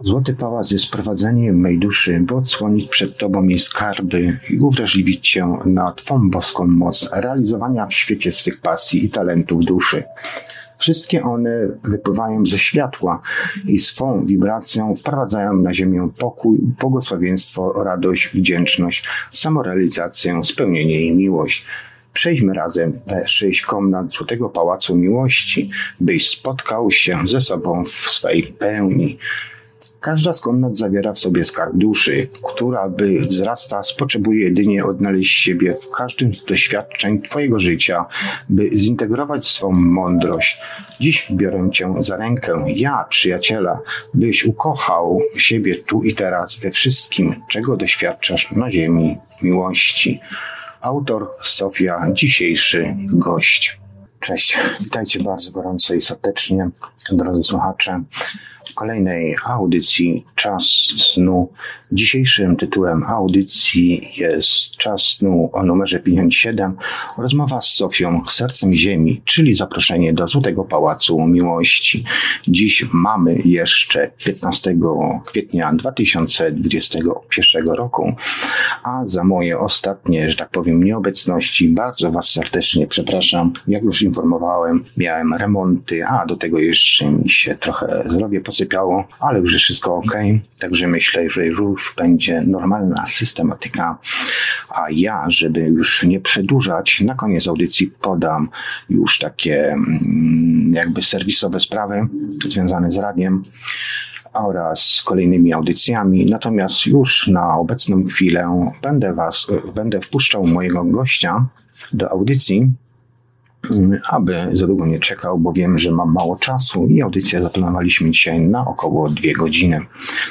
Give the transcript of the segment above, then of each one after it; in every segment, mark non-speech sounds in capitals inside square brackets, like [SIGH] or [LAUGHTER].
Złoty pałac jest prowadzeniem mej duszy, by odsłonić przed Tobą jej skarby i uwrażliwić Cię na Twą boską moc realizowania w świecie swych pasji i talentów duszy. Wszystkie one wypływają ze światła i swą wibracją wprowadzają na ziemię pokój, błogosławieństwo, radość, wdzięczność, samorealizację, spełnienie i miłość. Przejdźmy razem te sześć komnat Złotego Pałacu Miłości, byś spotkał się ze sobą w swej pełni. Każda z komnat zawiera w sobie skarb duszy, która by wzrastać potrzebuje jedynie odnaleźć siebie w każdym z doświadczeń Twojego życia, by zintegrować swą mądrość. Dziś biorę Cię za rękę, ja, przyjaciela, byś ukochał siebie tu i teraz we wszystkim, czego doświadczasz na ziemi w miłości. Autor Sofia, dzisiejszy gość. Cześć, witajcie bardzo gorąco i serdecznie, drodzy słuchacze w kolejnej audycji Czas snu. Dzisiejszym tytułem audycji jest Czas snu o numerze 57. Rozmowa z Sofią Sercem Ziemi, czyli zaproszenie do Złotego Pałacu Miłości. Dziś mamy jeszcze 15 kwietnia 2021 roku, a za moje ostatnie, że tak powiem, nieobecności bardzo Was serdecznie przepraszam. Jak już informowałem, miałem remonty, a do tego jeszcze mi się trochę zdrowie ale już jest wszystko ok. Także myślę, że już będzie normalna systematyka. A ja, żeby już nie przedłużać, na koniec audycji podam już takie mm, jakby serwisowe sprawy związane z radiem oraz kolejnymi audycjami. Natomiast już na obecną chwilę będę was, będę wpuszczał mojego gościa do audycji, aby za długo nie czekał, bo wiem, że mam mało czasu i audycję zaplanowaliśmy dzisiaj na około dwie godziny.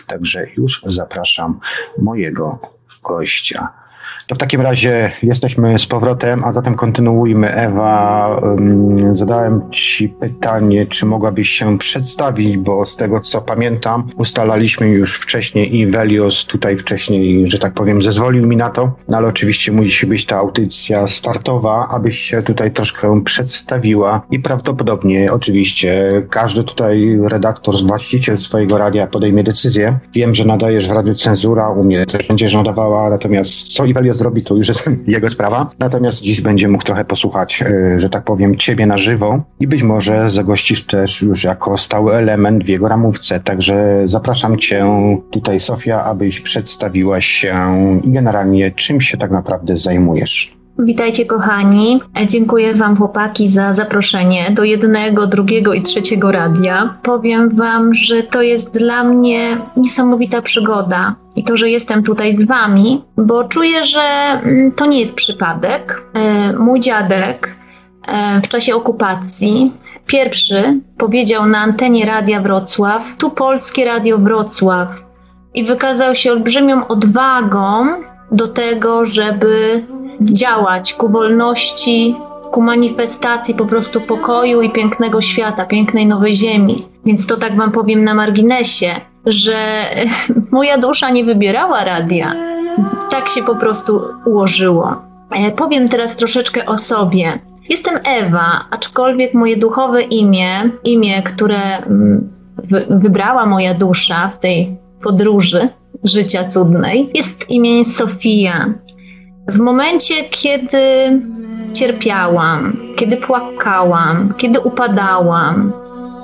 Także już zapraszam mojego gościa. To w takim razie jesteśmy z powrotem, a zatem kontynuujmy. Ewa, um, zadałem Ci pytanie, czy mogłabyś się przedstawić, bo z tego co pamiętam, ustalaliśmy już wcześniej i Velios tutaj wcześniej, że tak powiem, zezwolił mi na to, no ale oczywiście musi być ta audycja startowa, abyś się tutaj troszkę przedstawiła i prawdopodobnie oczywiście każdy tutaj redaktor, właściciel swojego radia podejmie decyzję. Wiem, że nadajesz w Radiu Cenzura, u mnie też będziesz nadawała, natomiast co Iwelios zrobi, to już jest [LAUGHS] jego sprawa. Natomiast dziś będzie mógł trochę posłuchać, e, że tak powiem, ciebie na żywo i być może zagościsz też już jako stały element w jego ramówce. Także zapraszam cię tutaj, Sofia, abyś przedstawiła się i generalnie czym się tak naprawdę zajmujesz. Witajcie kochani. E, dziękuję Wam chłopaki za zaproszenie do jednego, drugiego i trzeciego radia. Powiem Wam, że to jest dla mnie niesamowita przygoda i to, że jestem tutaj z Wami, bo czuję, że mm, to nie jest przypadek. E, mój dziadek e, w czasie okupacji pierwszy powiedział na antenie Radia Wrocław, tu Polskie Radio Wrocław i wykazał się olbrzymią odwagą do tego, żeby działać ku wolności, ku manifestacji po prostu pokoju i pięknego świata, pięknej nowej ziemi. Więc to tak wam powiem na marginesie, że [LAUGHS] moja dusza nie wybierała radia. Tak się po prostu ułożyło. E, powiem teraz troszeczkę o sobie. Jestem Ewa, aczkolwiek moje duchowe imię, imię, które mm, wybrała moja dusza w tej podróży życia cudnej, jest imię Sofia. W momencie, kiedy cierpiałam, kiedy płakałam, kiedy upadałam,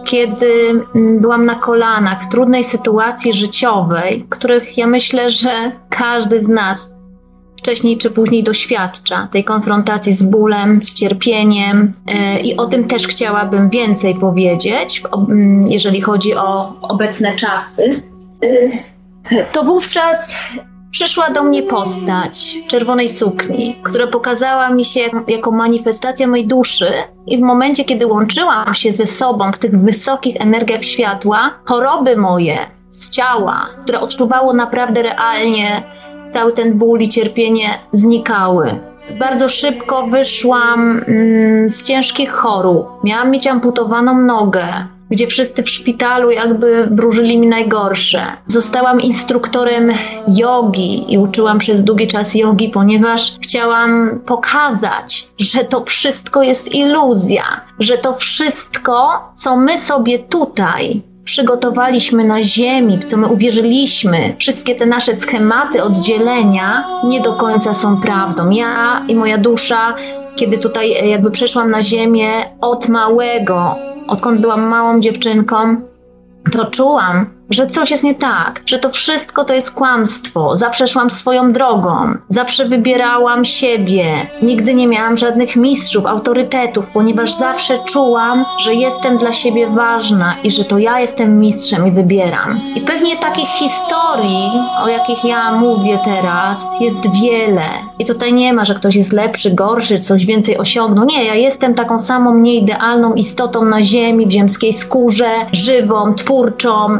kiedy mm, byłam na kolanach w trudnej sytuacji życiowej, których ja myślę, że każdy z nas wcześniej czy później doświadcza tej konfrontacji z bólem, z cierpieniem, e, i o tym też chciałabym więcej powiedzieć, mm, jeżeli chodzi o obecne czasy. E, to wówczas przyszła do mnie postać czerwonej sukni, która pokazała mi się jako manifestacja mojej duszy i w momencie, kiedy łączyłam się ze sobą w tych wysokich energiach światła, choroby moje z ciała, które odczuwało naprawdę realnie cały ten ból i cierpienie znikały. Bardzo szybko wyszłam mm, z ciężkich chorób. Miałam mieć amputowaną nogę gdzie wszyscy w szpitalu jakby wróżyli mi najgorsze. Zostałam instruktorem jogi i uczyłam przez długi czas jogi, ponieważ chciałam pokazać, że to wszystko jest iluzja, że to wszystko, co my sobie tutaj przygotowaliśmy na ziemi, w co my uwierzyliśmy, wszystkie te nasze schematy oddzielenia nie do końca są prawdą. Ja i moja dusza, kiedy tutaj jakby przeszłam na ziemię od małego, odkąd byłam małą dziewczynką, to czułam, że coś jest nie tak, że to wszystko to jest kłamstwo. Zawsze szłam swoją drogą, zawsze wybierałam siebie. Nigdy nie miałam żadnych mistrzów, autorytetów, ponieważ zawsze czułam, że jestem dla siebie ważna i że to ja jestem mistrzem i wybieram. I pewnie takich historii, o jakich ja mówię teraz, jest wiele. I tutaj nie ma, że ktoś jest lepszy, gorszy, coś więcej osiągnął. Nie, ja jestem taką samą nieidealną istotą na ziemi, w ziemskiej skórze, żywą, twórczą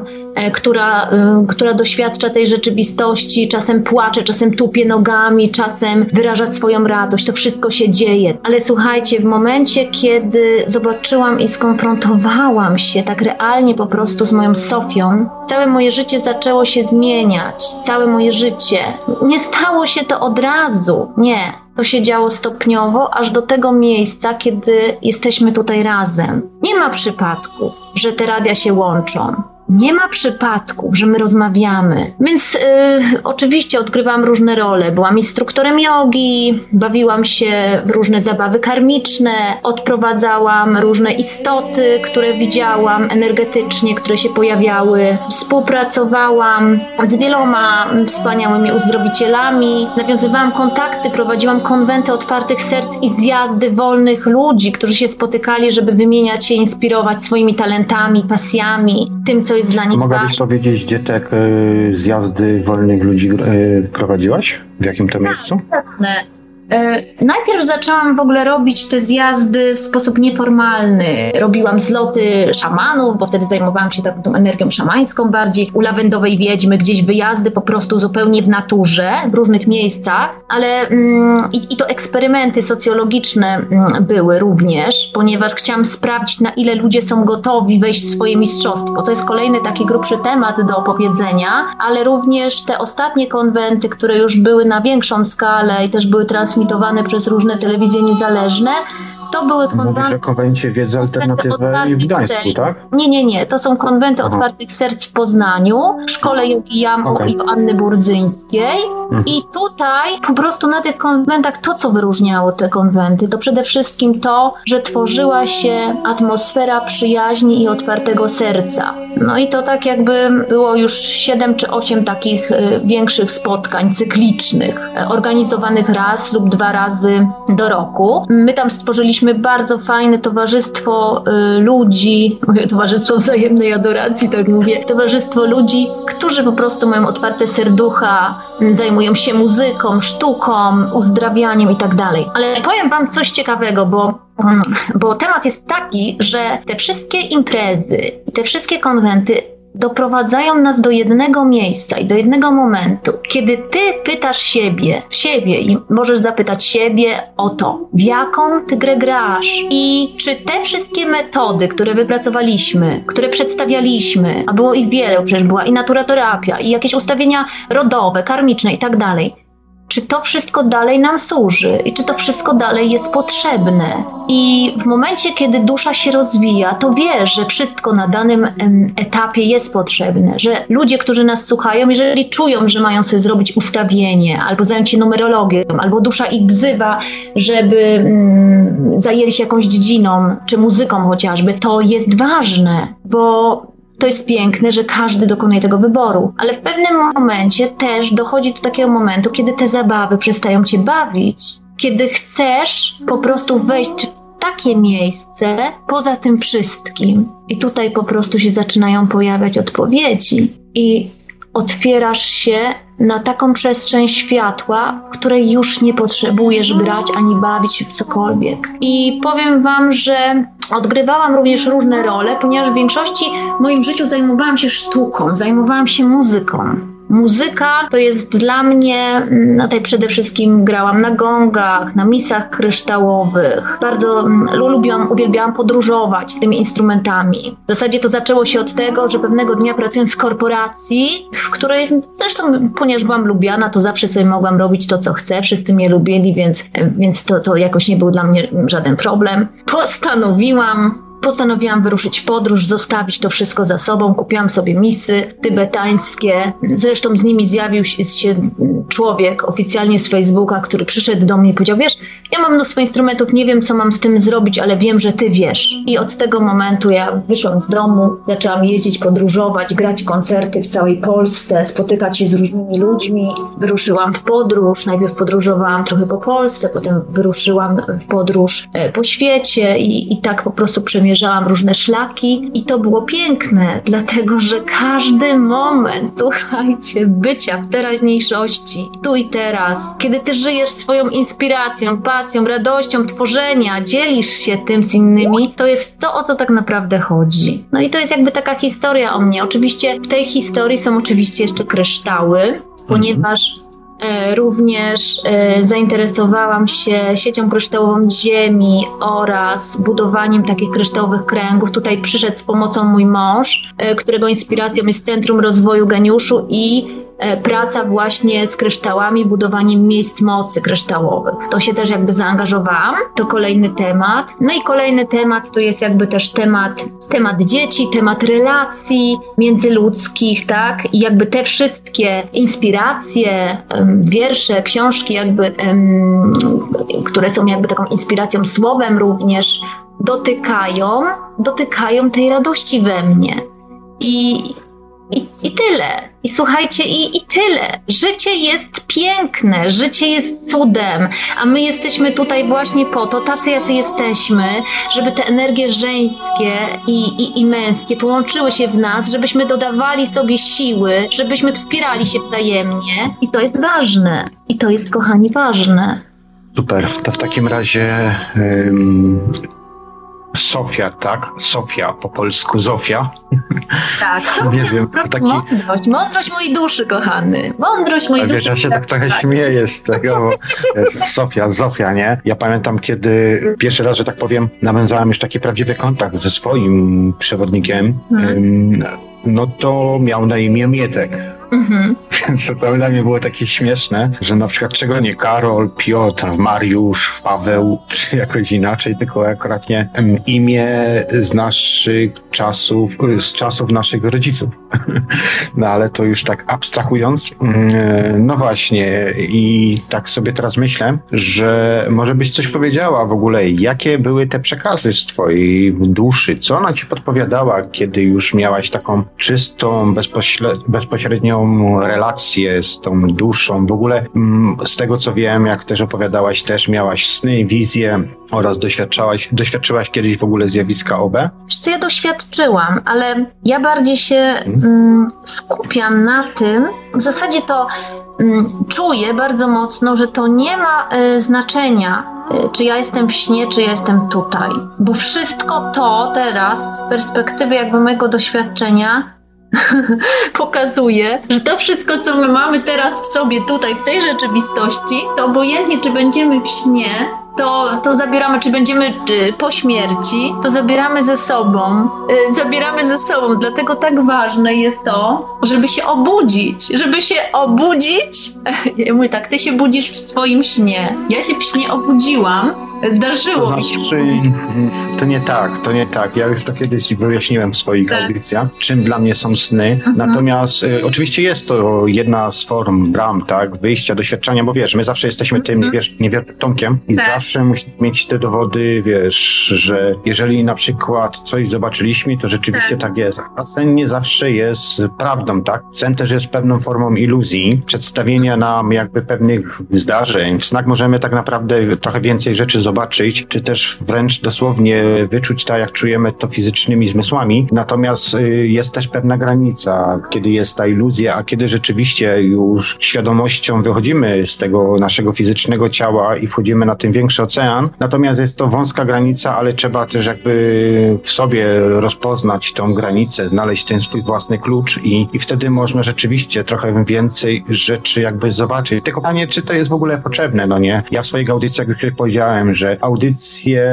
która, e, która doświadcza tej rzeczywistości, czasem płacze, czasem tupie nogami, czasem wyraża swoją radość. To wszystko się dzieje. Ale słuchajcie, w momencie, kiedy zobaczyłam i skonfrontowałam się tak realnie po prostu z moją Sofią, całe moje życie zaczęło się zmieniać. Całe moje życie. Nie stało się to od razu. Nie. To się działo stopniowo, aż do tego miejsca, kiedy jesteśmy tutaj razem. Nie ma przypadków, że te radia się łączą. Nie ma przypadków, że my rozmawiamy. Więc yy, oczywiście odgrywam różne role. Byłam instruktorem jogi, bawiłam się w różne zabawy karmiczne, odprowadzałam różne istoty, które widziałam energetycznie, które się pojawiały. Współpracowałam z wieloma wspaniałymi uzdrowicielami, nawiązywałam kontakty, prowadziłam konwenty otwartych serc i zjazdy wolnych ludzi, którzy się spotykali, żeby wymieniać się, inspirować swoimi talentami, pasjami, tym, co jest dla nich Mogłabyś powiedzieć, gdzie te y, zjazdy wolnych ludzi y, prowadziłaś? W jakim to miejscu? Jasne. E, najpierw zaczęłam w ogóle robić te zjazdy w sposób nieformalny. Robiłam zloty szamanów, bo wtedy zajmowałam się taką energią szamańską bardziej. U lawendowej wiedźmy gdzieś wyjazdy po prostu zupełnie w naturze, w różnych miejscach, ale mm, i, i, to eksperymenty socjologiczne mm, były również, ponieważ chciałam sprawdzić, na ile ludzie są gotowi wejść w swoje mistrzostwo. To jest kolejny taki grubszy temat do opowiedzenia, ale również te ostatnie konwenty, które już były na większą skalę i też były transmitowane transmitowane przez różne telewizje niezależne, to były konwenty... Mówisz o konwencie wiedzy alternatywnej w Gdańsku, tak? Nie, nie, nie. To są konwenty Aha. otwartych serc w Poznaniu, w szkole Jogi Jamu okay. i Anny Burdzyńskiej. Mhm. I tutaj po prostu na tych konwentach to, co wyróżniało te konwenty, to przede wszystkim to, że tworzyła się atmosfera przyjaźni i otwartego serca. No i to tak jakby było już siedem czy osiem takich y, większych spotkań cyklicznych, organizowanych raz lub dwa razy do roku. My tam stworzyliśmy mieliśmy bardzo fajne towarzystwo y, ludzi, moje towarzystwo wzajemnej adoracji, tak mówię, towarzystwo ludzi, którzy po prostu mają otwarte serducha, zajmują się muzyką, sztuką, uzdrawianiem i tak dalej. Ale powiem Wam coś ciekawego, bo mm, bo temat jest taki, że te wszystkie imprezy i te wszystkie konwenty doprowadzają nas do jednego miejsca i do jednego momentu, kiedy ty pytasz siebie, siebie i możesz zapytać siebie o to, w jaką ty grę grasz i czy te wszystkie metody, które wypracowaliśmy, które przedstawialiśmy, a było ich wiele, przecież była i naturaterapia, i jakieś ustawienia rodowe, karmiczne i tak dalej, czy to wszystko dalej nam służy i czy to wszystko dalej jest potrzebne. I w momencie, kiedy dusza się rozwija, to wie, że wszystko na danym etapie jest potrzebne, że ludzie, którzy nas słuchają, jeżeli czują, że mają sobie zrobić ustawienie, albo zająć się numerologią, albo dusza ich wzywa, żeby mm, zajęli się jakąś dziedziną, czy muzyką chociażby, to jest ważne, bo to jest piękne, że każdy dokonuje tego wyboru, ale w pewnym momencie też dochodzi do takiego momentu, kiedy te zabawy przestają cię bawić, kiedy chcesz po prostu wejść w takie miejsce poza tym wszystkim. I tutaj po prostu się zaczynają pojawiać odpowiedzi. I otwierasz się na taką przestrzeń światła, której już nie potrzebujesz grać ani bawić się w cokolwiek. I powiem Wam, że odgrywałam również różne role, ponieważ w większości w moim życiu zajmowałam się sztuką, zajmowałam się muzyką. Muzyka to jest dla mnie, no tutaj przede wszystkim grałam na gongach, na misach kryształowych. Bardzo mm, lubiłam, uwielbiałam podróżować z tymi instrumentami. W zasadzie to zaczęło się od tego, że pewnego dnia pracując w korporacji, w której zresztą, ponieważ byłam lubiana, to zawsze sobie mogłam robić to, co chcę. Wszyscy mnie lubili, więc, więc to, to jakoś nie był dla mnie żaden problem. Postanowiłam postanowiłam wyruszyć w podróż, zostawić to wszystko za sobą. Kupiłam sobie misy tybetańskie. Zresztą z nimi zjawił się człowiek oficjalnie z Facebooka, który przyszedł do mnie i powiedział: Wiesz, ja mam mnóstwo instrumentów, nie wiem, co mam z tym zrobić, ale wiem, że ty wiesz. I od tego momentu ja wyszłam z domu, zaczęłam jeździć, podróżować, grać koncerty w całej Polsce, spotykać się z różnymi ludźmi. Wyruszyłam w podróż. Najpierw podróżowałam trochę po Polsce, potem wyruszyłam w podróż e, po świecie i, i tak po prostu przemierzałam przemierzałam różne szlaki i to było piękne, dlatego że każdy moment, słuchajcie, bycia w teraźniejszości, tu i teraz, kiedy ty żyjesz swoją inspiracją, pasją, radością tworzenia, dzielisz się tym z innymi, to jest to, o co tak naprawdę chodzi. No i to jest jakby taka historia o mnie. Oczywiście w tej historii są oczywiście jeszcze kryształy, ponieważ również e, zainteresowałam się siecią kryształową Ziemi oraz budowaniem takich kryształowych kręgów. Tutaj przyszedł z pomocą mój mąż, e, którego inspiracją jest Centrum Rozwoju Geniuszu i E, praca właśnie z kryształami, budowaniem miejsc mocy kryształowych. To się też jakby zaangażowałam. To kolejny temat. No i kolejny temat to jest jakby też temat, temat dzieci, temat relacji międzyludzkich, tak? I jakby te wszystkie inspiracje, wiersze, książki jakby, które są jakby taką inspiracją słowem również, dotykają, dotykają tej radości we mnie. I, i, I tyle. I słuchajcie, i, i tyle. Życie jest piękne, życie jest cudem, a my jesteśmy tutaj właśnie po to, tacy jacy jesteśmy, żeby te energie żeńskie i, i, i męskie połączyły się w nas, żebyśmy dodawali sobie siły, żebyśmy wspierali się wzajemnie. I to jest ważne. I to jest, kochani, ważne. Super. To w takim razie. Sofia, tak? Sofia po polsku, Zofia. Tak, [LAUGHS] Sofia nie wiem, taki... mądrość, mądrość mojej duszy, kochany. Mądrość mojej duszy. Wiesz, ja się tak trochę tak. śmieję z tego, bo Sofia, Zofia, nie? Ja pamiętam, kiedy pierwszy raz, że tak powiem, nawiązałem już taki prawdziwy kontakt ze swoim przewodnikiem, hmm. no to miał na imię Mietek. Mhm. Więc to dla mnie było takie śmieszne, że na przykład czego nie Karol, Piotr, Mariusz, Paweł, czy [LAUGHS] jakoś inaczej, tylko akurat nie imię z naszych czasów, z czasów naszych rodziców. [LAUGHS] No ale to już tak abstrahując, mm, no właśnie i tak sobie teraz myślę, że może byś coś powiedziała w ogóle, jakie były te przekazy z twojej duszy, co ona ci podpowiadała, kiedy już miałaś taką czystą, bezpośrednią relację z tą duszą. W ogóle mm, z tego co wiem, jak też opowiadałaś, też miałaś sny, wizje oraz doświadczałaś, doświadczyłaś kiedyś w ogóle zjawiska OB? Co ja doświadczyłam, ale ja bardziej się hmm? mm, skupiam na tym, w zasadzie to mm, czuję bardzo mocno, że to nie ma y, znaczenia, y, czy ja jestem w śnie, czy ja jestem tutaj. Bo wszystko to teraz, z perspektywy jakby mojego doświadczenia, [LAUGHS] pokazuje, że to wszystko, co my mamy teraz w sobie, tutaj, w tej rzeczywistości, to obojętnie, czy będziemy w śnie, to, to zabieramy, czy będziemy y, po śmierci, to zabieramy ze sobą, y, zabieramy ze sobą. Dlatego tak ważne jest to, żeby się obudzić, żeby się obudzić. [LAUGHS] Ja mówię tak, ty się budzisz w swoim śnie. Ja się w śnie obudziłam, Zdarzyło to mi się. Znaczy, to nie tak, to nie tak. Ja już to kiedyś wyjaśniłem w swoich tak. audycjach, czym dla mnie są sny. Mhm. Natomiast y, oczywiście jest to jedna z form bram, tak, wyjścia, doświadczenia, bo wiesz, my zawsze jesteśmy mhm. tym niewier niewiertomkiem i tak. zawsze musimy mieć te dowody, wiesz, że jeżeli na przykład coś zobaczyliśmy, to rzeczywiście tak, tak jest. A sen nie zawsze jest prawdą, tak? Sen też jest pewną formą iluzji, przedstawienia nam jakby pewnych zdarzeń. W snach możemy tak naprawdę trochę więcej rzeczy zobaczyć, zobaczyć, czy też wręcz dosłownie wyczuć tak, jak czujemy to fizycznymi zmysłami. Natomiast y, jest też pewna granica, kiedy jest ta iluzja, a kiedy rzeczywiście już świadomością wychodzimy z tego naszego fizycznego ciała i wchodzimy na ten większy ocean. Natomiast jest to wąska granica, ale trzeba też jakby w sobie rozpoznać tą granicę, znaleźć ten swój własny klucz i, i wtedy można rzeczywiście trochę więcej rzeczy jakby zobaczyć. Tylko pytanie, czy to jest w ogóle potrzebne, no nie? Ja w swoich audycjach już powiedziałem, że audycje,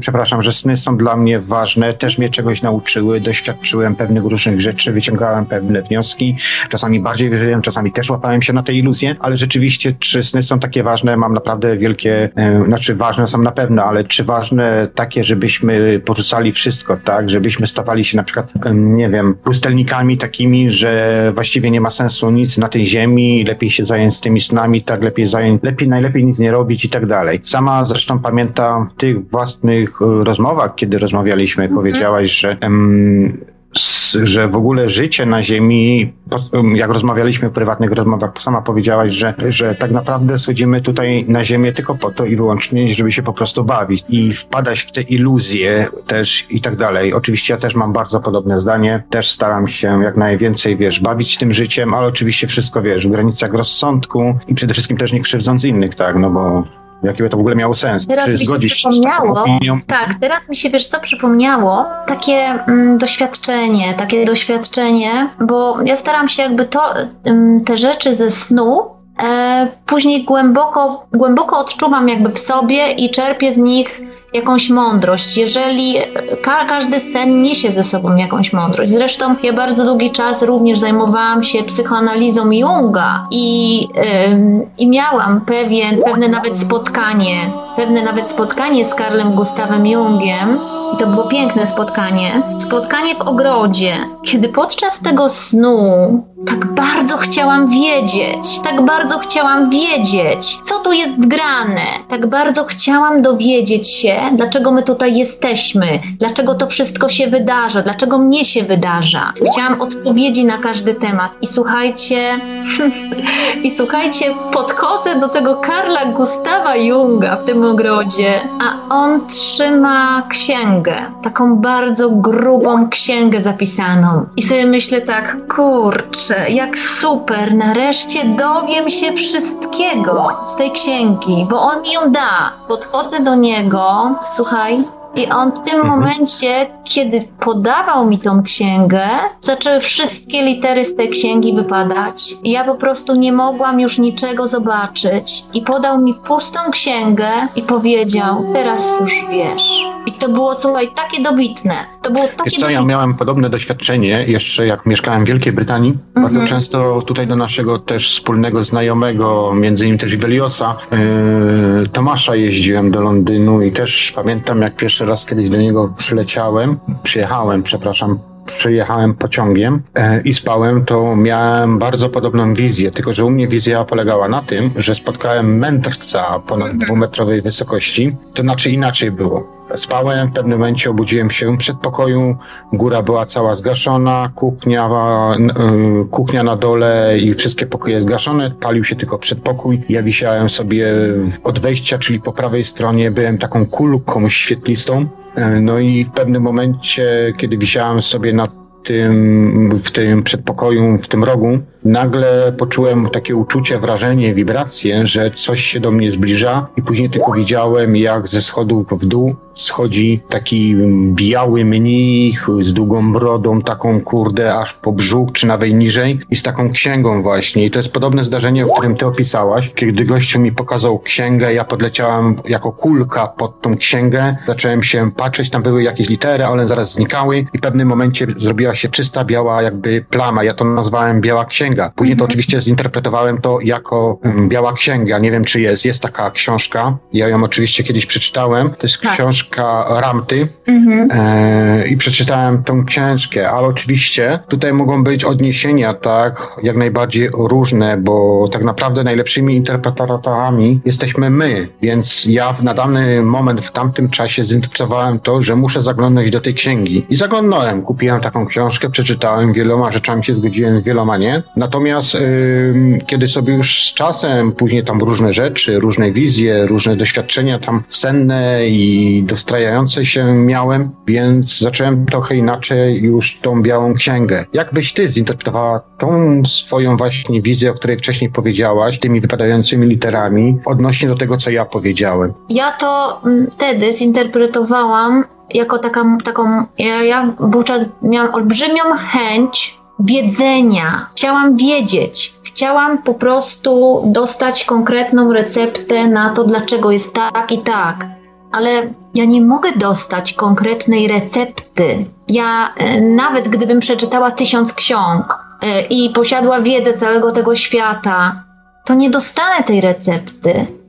przepraszam, że sny są dla mnie ważne, też mnie czegoś nauczyły, doświadczyłem pewnych różnych rzeczy, wyciągałem pewne wnioski, czasami bardziej wierzyłem, czasami też łapałem się na te iluzje, ale rzeczywiście, czy sny są takie ważne, mam naprawdę wielkie, e, znaczy ważne są na pewno, ale czy ważne takie, żebyśmy porzucali wszystko, tak, żebyśmy stawali się na przykład, nie wiem, pustelnikami takimi, że właściwie nie ma sensu nic na tej ziemi, lepiej się zająć z tymi snami, tak, lepiej zająć, lepiej, najlepiej nic nie robić i tak dalej. Sama zresztą pamiętam w tych własnych e, rozmowach, kiedy rozmawialiśmy, mhm. powiedziałaś, że em, że w ogóle życie na Ziemi, jak rozmawialiśmy w prywatnych rozmowach, sama powiedziałaś, że, że tak naprawdę schodzimy tutaj na Ziemię tylko po to i wyłącznie, żeby się po prostu bawić i wpadać w te iluzje też i tak dalej. Oczywiście ja też mam bardzo podobne zdanie, też staram się jak najwięcej, wiesz, bawić tym życiem, ale oczywiście wszystko, wiesz, w granicach rozsądku i przede wszystkim też nie krzywdząc innych, tak, no bo Jakie to w ogóle miało sens? Teraz Czy mi się przypomniało, tak, teraz mi się wiesz co przypomniało, takie mm, doświadczenie, takie doświadczenie, bo ja staram się jakby to, mm, te rzeczy ze snu e, później głęboko, głęboko odczuwam jakby w sobie i czerpię z nich jakąś mądrość, jeżeli ka każdy sen niesie ze sobą jakąś mądrość. Zresztą ja bardzo długi czas również zajmowałam się psychoanalizą Junga i, yy, i miałam pewien, pewne nawet spotkanie, pewne nawet spotkanie z Karlem Gustawem Jungiem, i to było piękne spotkanie. Spotkanie w ogrodzie, kiedy podczas tego snu tak bardzo chciałam wiedzieć, tak bardzo chciałam wiedzieć, co tu jest grane, tak bardzo chciałam dowiedzieć się, dlaczego my tutaj jesteśmy, dlaczego to wszystko się wydarza, dlaczego mnie się wydarza. Chciałam odpowiedzi na każdy temat. I słuchajcie, [LAUGHS] i słuchajcie, podchodzę do tego Karla Gustawa Junga w tym ogrodzie, a on trzyma księgę, taką bardzo grubą księgę zapisaną. I sobie myślę tak, kurczę, jak super, nareszcie dowiem się wszystkiego z tej księgi, bo on mi ją da. Podchodzę do niego, słuchaj, i on w tym mhm. momencie, kiedy podawał mi tą księgę, zaczęły wszystkie litery z tej księgi wypadać. I ja po prostu nie mogłam już niczego zobaczyć. I podał mi pustą księgę i powiedział: Teraz już wiesz. To było, słuchaj, takie dobitne. To było takie Wiesz co, ja miałem podobne doświadczenie jeszcze jak mieszkałem w Wielkiej Brytanii. Mhm. Bardzo często tutaj do naszego też wspólnego znajomego, między innymi też Iweliosa, yy, Tomasza jeździłem do Londynu i też pamiętam jak pierwszy raz kiedyś do niego przyleciałem, przyjechałem, przepraszam, przyjechałem pociągiem e, i spałem, to miałem bardzo podobną wizję, tylko że u mnie wizja polegała na tym, że spotkałem mędrca ponad dwumetrowej wysokości. To znaczy inaczej było. Spałem, w pewnym momencie obudziłem się przed pokoju, góra była cała zgaszona, kuchnia, e, kuchnia na dole i wszystkie pokoje zgaszone, palił się tylko przedpokój. Ja wisiałem sobie od wejścia, czyli po prawej stronie, byłem taką kulką świetlistą, no i w pewnym momencie, kiedy wisiałem sobie na tym, w tym przedpokoju, w tym rogu, nagle poczułem takie uczucie, wrażenie, wibrację, że coś się do mnie zbliża i później tylko widziałem, jak ze schodów w dół schodzi taki biały mnich z długą brodą, taką kurde aż po brzuch, czy nawet niżej i z taką księgą właśnie. I to jest podobne zdarzenie, o którym ty opisałaś, kiedy gościu mi pokazał księgę, ja podleciałem jako kulka pod tą księgę, zacząłem się patrzeć, tam były jakieś litery, ale zaraz znikały i w pewnym momencie zrobiła się czysta biała jakby plama, ja to nazwałem biała księga. Później to mhm. oczywiście zinterpretowałem to jako um, biała księga, nie wiem czy jest, jest taka książka, ja ją oczywiście kiedyś przeczytałem, to jest tak. książka Ramty mhm. e, i przeczytałem tą książkę, ale oczywiście tutaj mogą być odniesienia, tak, jak najbardziej różne, bo tak naprawdę najlepszymi interpretatorami jesteśmy my, więc ja na dany moment w tamtym czasie zinterpretowałem to, że muszę zaglądnąć do tej księgi. I zaglądnąłem, kupiłem taką książkę, przeczytałem, wieloma rzeczami się zgodziłem, z wieloma nie. Natomiast kiedy sobie już z czasem, później tam różne rzeczy, różne wizje, różne doświadczenia tam senne i dostrajające się miałem, więc zacząłem trochę inaczej już tą białą księgę. Jak byś ty zinterpretowała tą swoją właśnie wizję, o której wcześniej powiedziałaś, tymi wypadającymi literami, odnośnie do tego, co ja powiedziałem? Ja to mm, wtedy zinterpretowałam jako taka, taką, ja, ja wówczas miałam olbrzymią chęć wiedzenia. Chciałam wiedzieć. Chciałam po prostu dostać konkretną receptę na to, dlaczego jest tak i tak. Ale ja nie mogę dostać konkretnej recepty. Ja e, nawet gdybym przeczytała tysiąc ksiąg e, i posiadła wiedzę całego tego świata, to nie dostanę tej recepty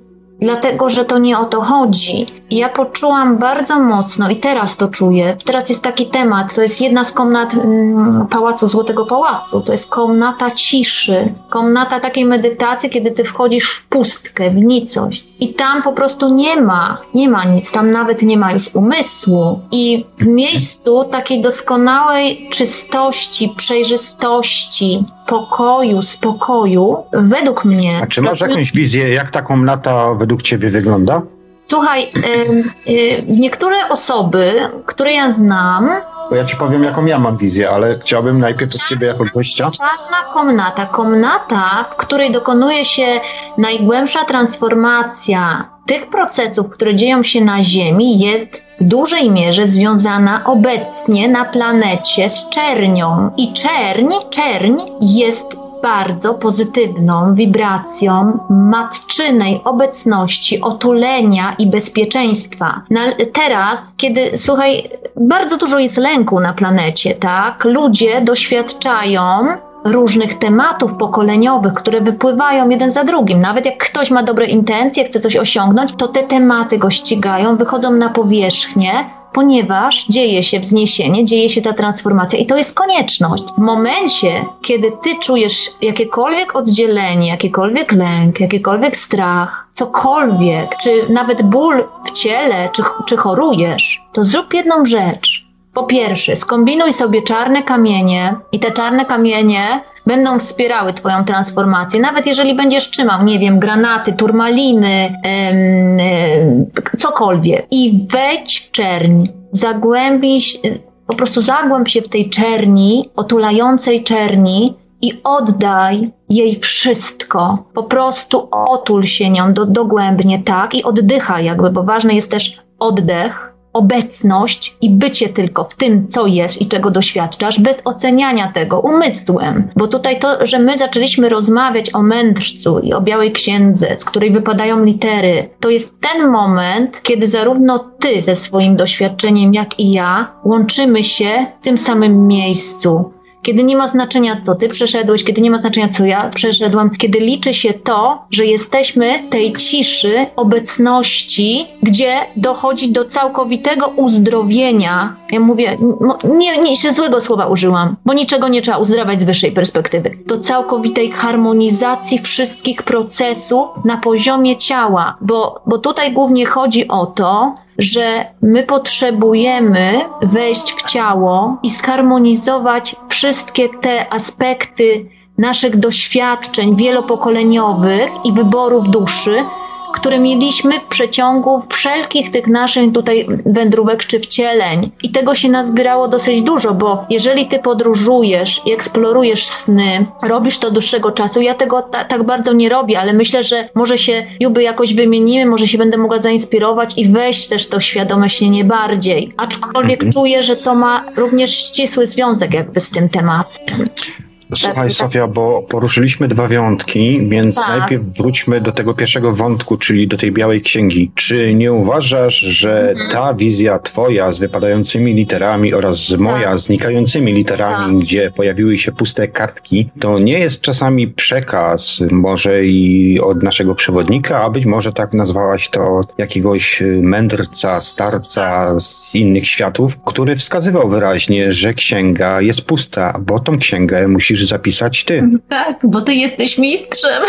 dlatego że to nie o to chodzi. Ja poczułam bardzo mocno i teraz to czuję. Teraz jest taki temat, to jest jedna z komnat mm, Pałacu Złotego Pałacu. To jest komnata ciszy, komnata takiej medytacji, kiedy ty wchodzisz w pustkę, w nicość. I tam po prostu nie ma, nie ma nic, tam nawet nie ma już umysłu. I w miejscu takiej doskonałej czystości, przejrzystości, pokoju, spokoju, według mnie. A czy masz jakąś wizję, jak ta komnata według ciebie wygląda? Słuchaj, y, y, niektóre osoby, które ja znam. To ja ci powiem, jaką ja mam wizję, ale chciałbym najpierw od ciebie jako gościa. Czarna komnata. Komnata, w której dokonuje się najgłębsza transformacja tych procesów, które dzieją się na Ziemi, jest w dużej mierze związana obecnie na planecie z czernią. I czerń, czerń jest bardzo pozytywną wibracją matczynej obecności, otulenia i bezpieczeństwa. Na, teraz, kiedy, słuchaj, bardzo dużo jest lęku na planecie, tak? Ludzie doświadczają różnych tematów pokoleniowych, które wypływają jeden za drugim. Nawet jak ktoś ma dobre intencje, chce coś osiągnąć, to te tematy go ścigają, wychodzą na powierzchnię, ponieważ dzieje się wzniesienie, dzieje się ta transformacja i to jest konieczność. W momencie, kiedy ty czujesz jakiekolwiek oddzielenie, jakikolwiek lęk, jakikolwiek strach, cokolwiek, czy nawet ból w ciele, czy, czy chorujesz, to zrób jedną rzecz. Po pierwsze, skombinuj sobie czarne kamienie i te czarne kamienie będą wspierały Twoją transformację. Nawet jeżeli będziesz trzymał, nie wiem, granaty, turmaliny, cokolwiek. I wejdź w czerń, zagłębij, po prostu zagłęb się w tej czerni, otulającej czerni i oddaj jej wszystko. Po prostu otul się nią do, dogłębnie, tak? I oddychaj jakby, bo ważny jest też oddech obecność i bycie tylko w tym, co jest i czego doświadczasz, bez oceniania tego umysłem. Bo tutaj to, że my zaczęliśmy rozmawiać o mędrcu i o białej księdze, z której wypadają litery, to jest ten moment, kiedy zarówno ty ze swoim doświadczeniem, jak i ja łączymy się w tym samym miejscu kiedy nie ma znaczenia, co ty przeszedłeś, kiedy nie ma znaczenia, co ja przeszedłam, kiedy liczy się to, że jesteśmy tej ciszy, obecności, gdzie dochodzi do całkowitego uzdrowienia. Ja mówię, nie, nie się złego słowa użyłam, bo niczego nie trzeba uzdrawiać z wyższej perspektywy. Do całkowitej harmonizacji wszystkich procesów na poziomie ciała, bo, bo tutaj głównie chodzi o to, że my potrzebujemy wejść w ciało i zharmonizować wszystkie te aspekty naszych doświadczeń wielopokoleniowych i wyborów duszy, które mieliśmy w przeciągu wszelkich tych naszych tutaj wędrówek czy wcieleń. I tego się nazbierało dosyć dużo, bo jeżeli ty podróżujesz i eksplorujesz sny, robisz to dłuższego czasu, ja tego ta, tak bardzo nie robię, ale myślę, że może się Juby jakoś wymienimy, może się będę mogła zainspirować i wejść też to świadome nie bardziej. Aczkolwiek mhm. czuję, że to ma również ścisły związek jakby z tym tematem. Słuchaj, tak. Sofia, bo poruszyliśmy dwa wątki, więc Tak. najpierw wróćmy do tego pierwszego wątku, czyli do tej białej księgi. Czy nie uważasz, że Mhm. ta wizja twoja z wypadającymi literami oraz moja Tak. znikającymi literami, gdzie pojawiły się puste kartki, to nie jest czasami przekaz może i od naszego przewodnika, a być może tak nazwałaś to od jakiegoś y, mędrca, starca z innych światów, który wskazywał wyraźnie, że księga jest pusta, bo tą księgę musisz zapisać ty. Tak, bo ty jesteś mistrzem.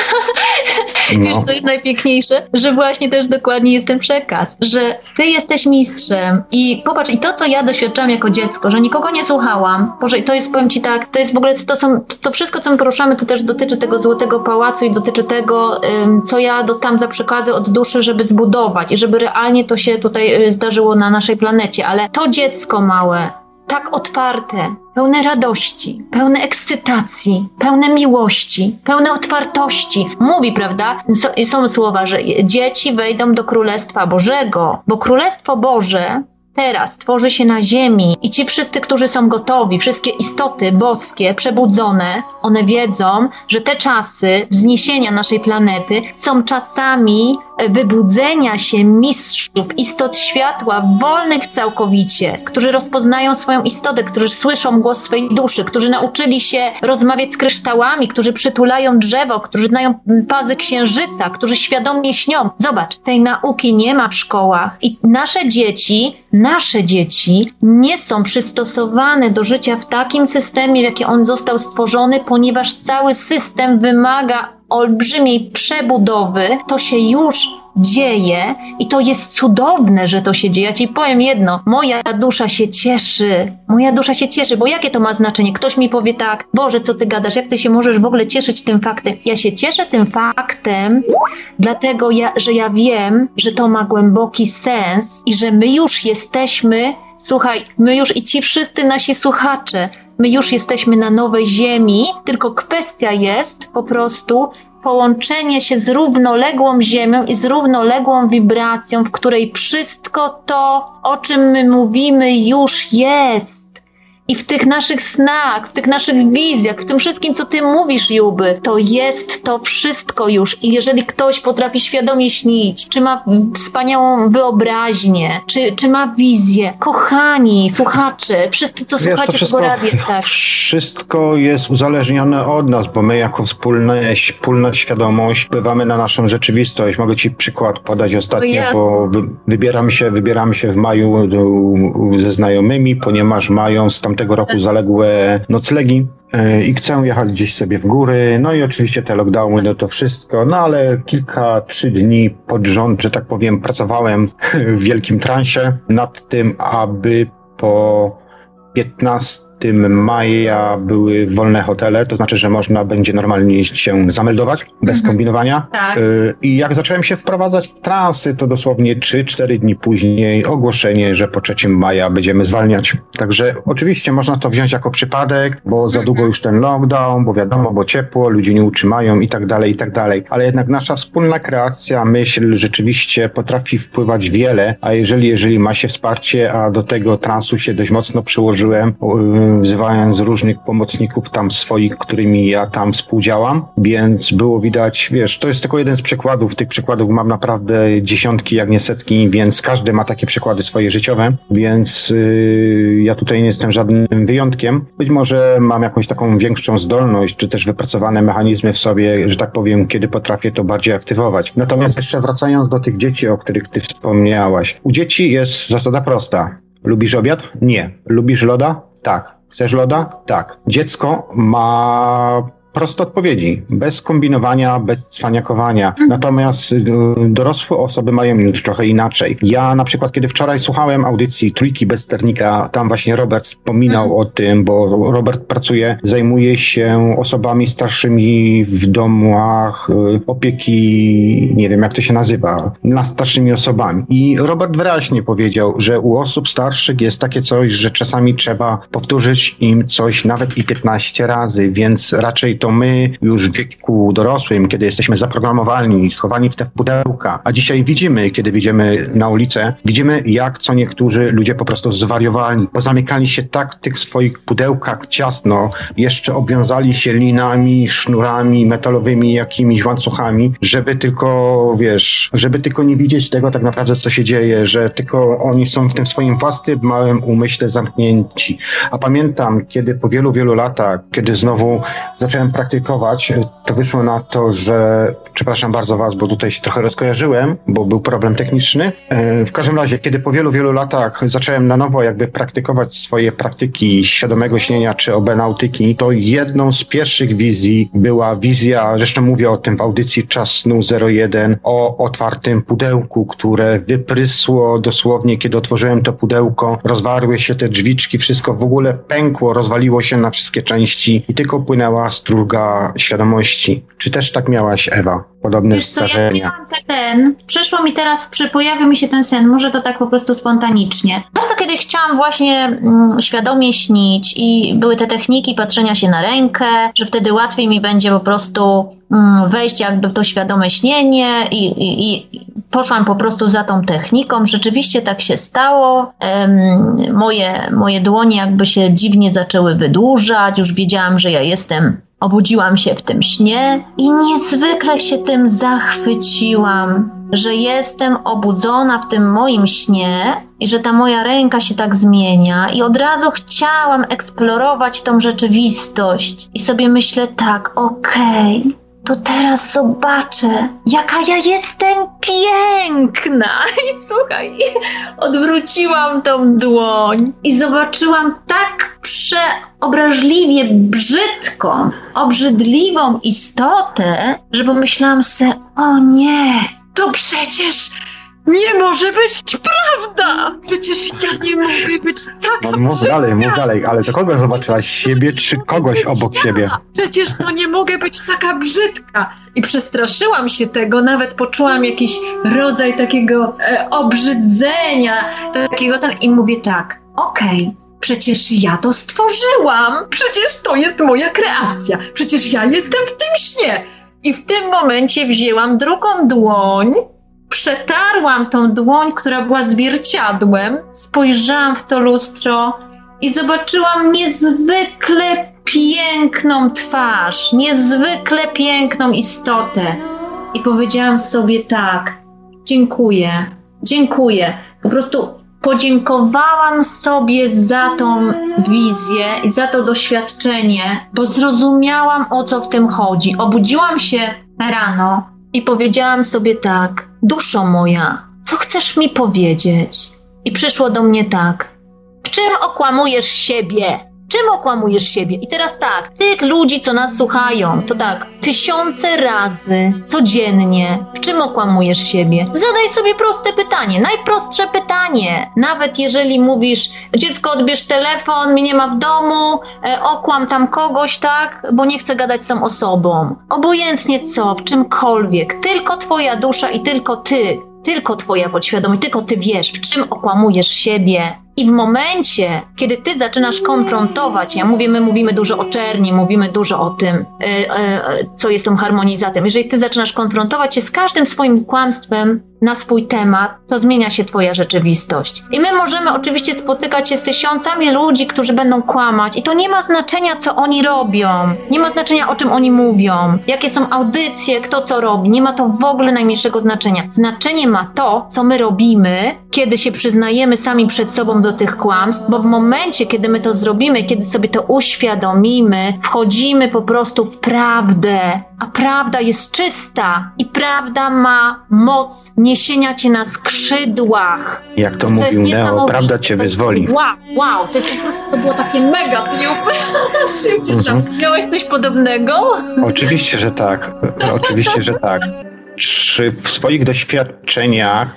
Wiesz, No. co jest najpiękniejsze? Że właśnie też dokładnie jest ten przekaz, że ty jesteś mistrzem i popatrz, i to, co ja doświadczałam jako dziecko, że nikogo nie słuchałam, Boże, i to jest, powiem ci tak, to jest w ogóle, to są, to wszystko, co my poruszamy, to też dotyczy tego Złotego Pałacu i dotyczy tego, ym, co ja dostałam za przekazy od duszy, żeby zbudować i żeby realnie to się tutaj y, zdarzyło na naszej planecie, ale to dziecko małe, tak otwarte, pełne radości, pełne ekscytacji, pełne miłości, pełne otwartości. Mówi, prawda? Są słowa, że dzieci wejdą do Królestwa Bożego, bo Królestwo Boże teraz tworzy się na ziemi i ci wszyscy, którzy są gotowi, wszystkie istoty boskie, przebudzone, one wiedzą, że te czasy wzniesienia naszej planety są czasami e, wybudzenia się mistrzów, istot światła, wolnych całkowicie, którzy rozpoznają swoją istotę, którzy słyszą głos swej duszy, którzy nauczyli się rozmawiać z kryształami, którzy przytulają drzewo, którzy znają fazy księżyca, którzy świadomie śnią. Zobacz, tej nauki nie ma w szkołach i nasze dzieci, nasze dzieci nie są przystosowane do życia w takim systemie, w jaki on został stworzony, ponieważ cały system wymaga olbrzymiej przebudowy, to się już dzieje i to jest cudowne, że to się dzieje. Ja ci powiem jedno, moja dusza się cieszy, moja dusza się cieszy, bo jakie to ma znaczenie? Ktoś mi powie tak, Boże, co ty gadasz, jak ty się możesz w ogóle cieszyć tym faktem? Ja się cieszę tym faktem, dlatego, ja, że ja wiem, że to ma głęboki sens i że my już jesteśmy, słuchaj, my już i ci wszyscy nasi słuchacze, my już jesteśmy na nowej ziemi, tylko kwestia jest po prostu połączenie się z równoległą ziemią i z równoległą wibracją, w której wszystko to, o czym my mówimy, już jest. I w tych naszych snach, w tych naszych wizjach, w tym wszystkim, co ty mówisz, Juby, to jest to wszystko już. I jeżeli ktoś potrafi świadomie śnić, czy ma wspaniałą wyobraźnię, czy, czy ma wizję, kochani słuchacze, wszyscy, co Wiesz, słuchacie tego radia, [LAUGHS] tak. wszystko jest uzależnione od nas, bo my jako wspólne, wspólna świadomość wpływamy na naszą rzeczywistość. Mogę ci przykład podać ostatnio, jasne. bo wy, wybieramy, się, wybieramy się w maju ze znajomymi, ponieważ mają z tamtego roku zaległe noclegi. e, I chcę jechać gdzieś sobie w góry, no i oczywiście te lockdowny, no to wszystko, no ale kilka, trzy dni pod rząd, że tak powiem, pracowałem [LAUGHS] w wielkim transie nad tym, aby po 15 maja były wolne hotele, to znaczy, że można będzie normalnie się zameldować bez Mhm. kombinowania. Tak. Y, I jak zacząłem się wprowadzać w transy, to dosłownie 3-4 dni później ogłoszenie, że po 3 maja będziemy zwalniać. Także oczywiście można to wziąć jako przypadek, bo za długo już ten lockdown, bo wiadomo, bo ciepło, ludzie nie utrzymają i tak dalej, i tak dalej. Ale jednak nasza wspólna kreacja, myśl rzeczywiście potrafi wpływać wiele, a jeżeli, jeżeli ma się wsparcie, a do tego transu się dość mocno przyłożyłem, yy, wzywając różnych pomocników tam swoich, którymi ja tam współdziałam, więc było widać, wiesz, to jest tylko jeden z przykładów, tych przykładów mam naprawdę dziesiątki, jak nie setki, więc każdy ma takie przykłady swoje życiowe, więc yy, ja tutaj nie jestem żadnym wyjątkiem. Być może mam jakąś taką większą zdolność, czy też wypracowane mechanizmy w sobie, że tak powiem, kiedy potrafię to bardziej aktywować. Natomiast jeszcze wracając do tych dzieci, o których ty wspomniałaś. U dzieci jest zasada prosta. Lubisz obiad? Nie. Lubisz loda? Tak. Chcesz loda? Tak. Dziecko ma proste odpowiedzi, bez kombinowania, bez cwaniakowania. Natomiast y, dorosłe osoby mają już trochę inaczej. Ja na przykład, kiedy wczoraj słuchałem audycji Trójki bez sternika, tam właśnie Robert wspominał o tym, bo Robert pracuje, zajmuje się osobami starszymi w domach y, opieki, nie wiem jak to się nazywa, nad starszymi osobami. I Robert wyraźnie powiedział, że u osób starszych jest takie coś, że czasami trzeba powtórzyć im coś nawet i 15 razy, więc raczej to my już w wieku dorosłym, kiedy jesteśmy zaprogramowani, schowani w te pudełka, a dzisiaj widzimy, kiedy widzimy na ulicę, widzimy jak co niektórzy ludzie po prostu zwariowali, pozamykali się tak w tych swoich pudełkach ciasno, jeszcze obwiązali się linami, sznurami metalowymi, jakimiś łańcuchami, żeby tylko, wiesz, żeby tylko nie widzieć tego tak naprawdę, co się dzieje, że tylko oni są w tym swoim własnym małym umyśle zamknięci. A pamiętam, kiedy po wielu, wielu latach, kiedy znowu zacząłem praktykować, to wyszło na to, że, przepraszam bardzo was, bo tutaj się trochę rozkojarzyłem, bo był problem techniczny. E, w każdym razie, kiedy po wielu, wielu latach zacząłem na nowo jakby praktykować swoje praktyki świadomego śnienia czy obenautyki, to jedną z pierwszych wizji była wizja, zresztą mówię o tym w audycji Czas Snu 01, o otwartym pudełku, które wyprysło dosłownie, kiedy otworzyłem to pudełko, rozwarły się te drzwiczki, wszystko w ogóle pękło, rozwaliło się na wszystkie części i tylko płynęła struga świadomości. Czy też tak miałaś, Ewa? Podobne Wiesz co, ja zdarzenia. miałam ten, przyszło mi teraz, przy, pojawił mi się ten sen, może to tak po prostu spontanicznie. Bardzo kiedy chciałam właśnie mm, świadomie śnić i były te techniki patrzenia się na rękę, że wtedy łatwiej mi będzie po prostu mm, wejść jakby w to świadome śnienie i, i, i poszłam po prostu za tą techniką. Rzeczywiście tak się stało. Moje, moje dłonie jakby się dziwnie zaczęły wydłużać, już wiedziałam, że ja jestem Obudziłam się w tym śnie i niezwykle się tym zachwyciłam, że jestem obudzona w tym moim śnie i że ta moja ręka się tak zmienia, i od razu chciałam eksplorować tą rzeczywistość. I sobie myślę tak, okej. To teraz zobaczę, jaka ja jestem piękna. [LAUGHS] I słuchaj, odwróciłam tą dłoń i zobaczyłam tak przeobraźliwie brzydką, obrzydliwą istotę, że pomyślałam se, o nie, to przecież nie może być prawda! Przecież ja nie mogę być taka No, mów dalej, mów dalej, ale to kogo zobaczyłaś? Siebie czy kogoś obok siebie? Przecież to nie mogę być taka brzydka. I przestraszyłam się tego, nawet poczułam jakiś rodzaj takiego e, obrzydzenia, takiego tam i mówię tak, okej. Przecież ja to stworzyłam! Przecież to jest moja kreacja! Przecież ja jestem w tym śnie! I w tym momencie wzięłam drugą dłoń, przetarłam tą dłoń, która była zwierciadłem, spojrzałam w to lustro i zobaczyłam niezwykle piękną twarz, niezwykle piękną istotę. I powiedziałam sobie tak: Dziękuję, dziękuję. Po prostu podziękowałam sobie za tą wizję i za to doświadczenie, bo zrozumiałam o co w tym chodzi. Obudziłam się rano i powiedziałam sobie tak: Duszo moja, co chcesz mi powiedzieć? I przyszło do mnie tak: W czym okłamujesz siebie? Czym okłamujesz siebie? I teraz tak, tych ludzi, co nas słuchają, to tak, tysiące razy codziennie, w czym okłamujesz siebie? Zadaj sobie proste pytanie, najprostsze pytanie. Nawet jeżeli mówisz, dziecko odbierz telefon, mnie nie ma w domu, e, okłam tam kogoś, tak, bo nie chcę gadać z tą osobą. Obojętnie co, w czymkolwiek, tylko twoja dusza i tylko ty tylko twoja podświadomość, tylko ty wiesz, w czym okłamujesz siebie. I w momencie, kiedy ty zaczynasz konfrontować, ja mówię, my mówimy dużo o czerni, mówimy dużo o tym, e, e, co jest tą harmonizacją. Jeżeli ty zaczynasz konfrontować się z każdym swoim kłamstwem na swój temat, to zmienia się twoja rzeczywistość. I my możemy oczywiście spotykać się z tysiącami ludzi, którzy będą kłamać i to nie ma znaczenia, co oni robią. Nie ma znaczenia, o czym oni mówią, jakie są audycje, kto co robi. Nie ma to w ogóle najmniejszego znaczenia. Znaczenie ma to, co my robimy, kiedy się przyznajemy sami przed sobą do tych kłamstw, bo w momencie, kiedy my to zrobimy, kiedy sobie to uświadomimy, wchodzimy po prostu w prawdę, a prawda jest czysta i prawda ma moc niesienia cię na skrzydłach. Jak to, To mówił Neo, prawda cię wyzwoli. Wow, wow, to, to było takie mega. [LAUGHS] Szybciej, Mhm. Miałeś coś podobnego? Oczywiście, że tak. Oczywiście, że tak. Czy w swoich doświadczeniach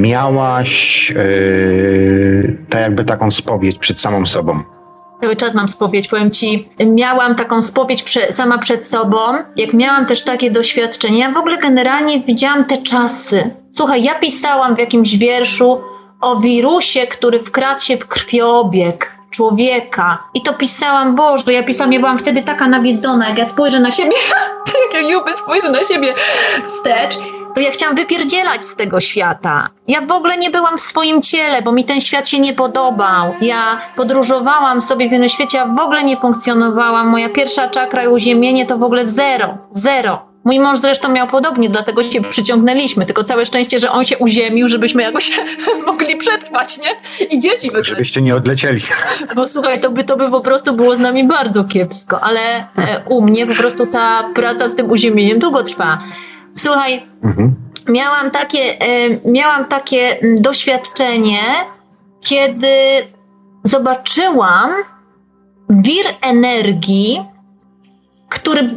miałaś yy, tak jakby taką spowiedź przed samą sobą? Cały czas mam spowiedź, powiem ci, miałam taką spowiedź prze, sama przed sobą, jak miałam też takie doświadczenie. Ja w ogóle generalnie widziałam te czasy. Słuchaj, ja pisałam w jakimś wierszu o wirusie, który wkradł się w krwiobieg człowieka. I to pisałam, Boże, ja pisałam, ja byłam wtedy taka nawiedzona, jak ja spojrzę na siebie, [LAUGHS] jak Juby spojrzy na siebie wstecz, to ja chciałam wypierdzielać z tego świata. Ja w ogóle nie byłam w swoim ciele, bo mi ten świat się nie podobał. Ja podróżowałam sobie w innym świecie, ja w ogóle nie funkcjonowałam. Moja pierwsza czakra i uziemienie to w ogóle zero, zero. Mój mąż zresztą miał podobnie, dlatego się przyciągnęliśmy. Tylko całe szczęście, że on się uziemił, żebyśmy jakoś [LAUGHS] mogli przetrwać, nie? I dzieci wyglądały. Żebyście nie odlecieli. Bo słuchaj, to by, to by po prostu było z nami bardzo kiepsko, ale e, u mnie po prostu ta praca z tym uziemieniem długo trwa. Słuchaj, mhm. miałam, takie, e, miałam takie doświadczenie, kiedy zobaczyłam wir energii, który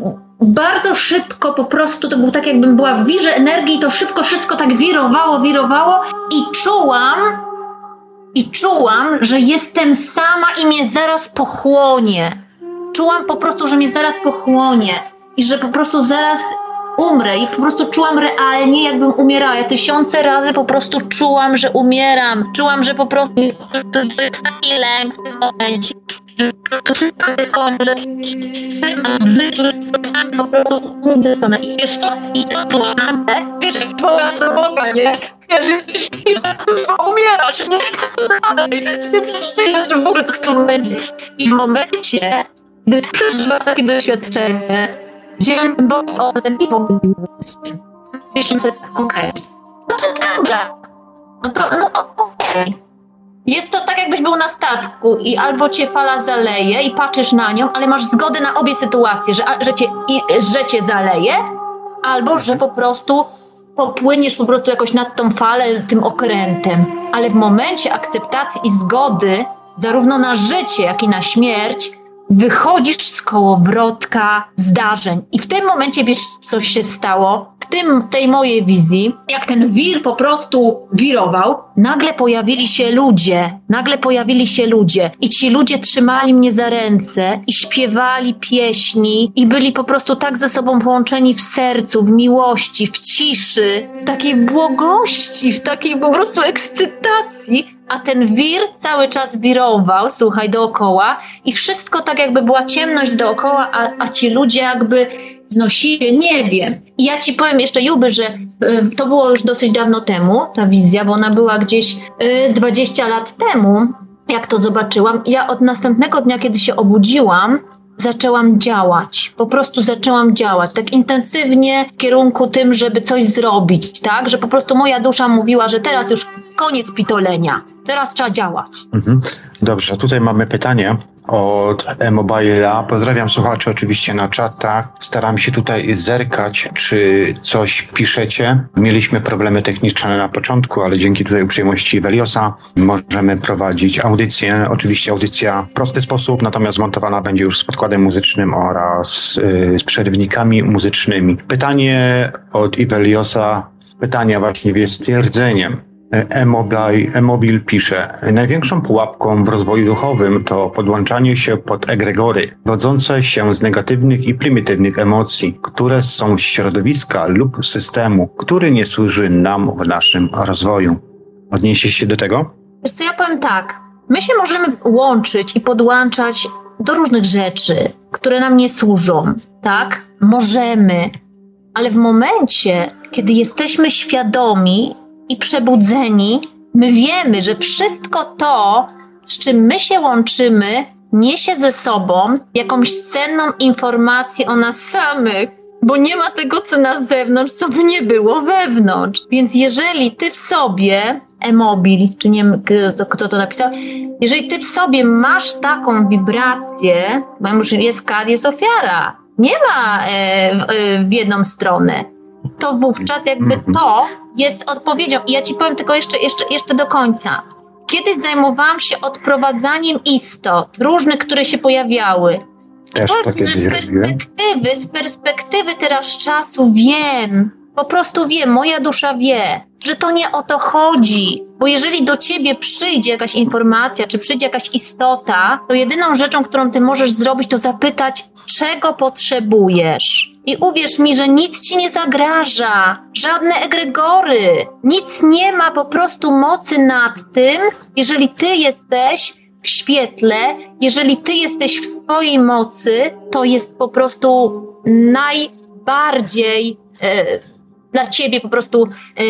bardzo szybko po prostu, to był tak jakbym była w wirze energii, to szybko wszystko tak wirowało, wirowało i czułam, i czułam, że jestem sama i mnie zaraz pochłonie. Czułam po prostu, że mnie zaraz pochłonie i że po prostu zaraz umrę i po prostu czułam realnie, jakbym umierała. Ja tysiące razy po prostu czułam, że umieram. Czułam, że po prostu to jest taki lęk w tym momencie, że po prostu I? I to naprawdę, wiesz, twoja nie? Nie? W ogóle. I w momencie, gdy przeżywasz takie doświadczenie, wziąłem oddech i mówiłem. Myślę, okej, okay. no to dobra, no to, no okej. Okay. Jest to tak, jakbyś był na statku i albo cię fala zaleje i patrzysz na nią, ale masz zgodę na obie sytuacje, że, że, cię, i, że cię zaleje, albo że po prostu popłyniesz po prostu jakoś nad tą falę, tym okrętem. Ale w momencie akceptacji i zgody, zarówno na życie, jak i na śmierć, wychodzisz z kołowrotka zdarzeń. I w tym momencie wiesz, co się stało? Tym, tej mojej wizji, jak ten wir po prostu wirował, nagle pojawili się ludzie, nagle pojawili się ludzie. I ci ludzie trzymali mnie za ręce i śpiewali pieśni i byli po prostu tak ze sobą połączeni w sercu, w miłości, w ciszy, w takiej błogości, w takiej po prostu ekscytacji, a ten wir cały czas wirował, słuchaj, dookoła i wszystko tak jakby była ciemność dookoła, a, a ci ludzie jakby znosili, nie wiem. I ja ci powiem jeszcze, Juby, że y, to było już dosyć dawno temu, ta wizja, bo ona była gdzieś y, z 20 lat temu, jak to zobaczyłam. Ja od następnego dnia, kiedy się obudziłam, zaczęłam działać. Po prostu zaczęłam działać tak intensywnie w kierunku tym, żeby coś zrobić, tak? Że po prostu moja dusza mówiła, że teraz już koniec pitolenia, teraz trzeba działać. Mhm. Dobrze, tutaj mamy pytanie od e-mobile'a. Pozdrawiam słuchaczy oczywiście na czatach. Staram się tutaj zerkać, czy coś piszecie. Mieliśmy problemy techniczne na początku, ale dzięki tutaj uprzejmości Veliosa możemy prowadzić audycję. Oczywiście audycja w prosty sposób, natomiast montowana będzie już z podkładem muzycznym oraz yy, z przerywnikami muzycznymi. Pytanie od Iveliosa, pytania właśnie jest stwierdzeniem. E-Mobile pisze, największą pułapką w rozwoju duchowym to podłączanie się pod egregory, wodzące się z negatywnych i prymitywnych emocji, które są z środowiska lub systemu, który nie służy nam w naszym rozwoju. Odniesiesz się do tego? Wiesz co, ja powiem tak. My się możemy łączyć i podłączać do różnych rzeczy, które nam nie służą, tak? Możemy, ale w momencie, kiedy jesteśmy świadomi i przebudzeni, my wiemy, że wszystko to, z czym my się łączymy, niesie ze sobą jakąś cenną informację o nas samych, bo nie ma tego, co na zewnątrz, co by nie było wewnątrz. Więc jeżeli ty w sobie, e-mobil, czy nie wiem, kto, to napisał, jeżeli ty w sobie masz taką wibrację, bo już jest kar, jest ofiara. Nie ma e, w, e, w jedną stronę to wówczas jakby mhm. to jest odpowiedzią. I ja ci powiem tylko jeszcze, jeszcze, jeszcze do końca. Kiedyś zajmowałam się odprowadzaniem istot, różnych, które się pojawiały. Też takie z perspektywy, z perspektywy teraz czasu wiem, po prostu wiem, moja dusza wie, że to nie o to chodzi. Bo jeżeli do ciebie przyjdzie jakaś informacja, czy przyjdzie jakaś istota, to jedyną rzeczą, którą ty możesz zrobić, to zapytać, czego potrzebujesz. I uwierz mi, że nic ci nie zagraża, żadne egregory, nic nie ma po prostu mocy nad tym, jeżeli ty jesteś w świetle, jeżeli ty jesteś w swojej mocy, to jest po prostu najbardziej e, dla ciebie po prostu e,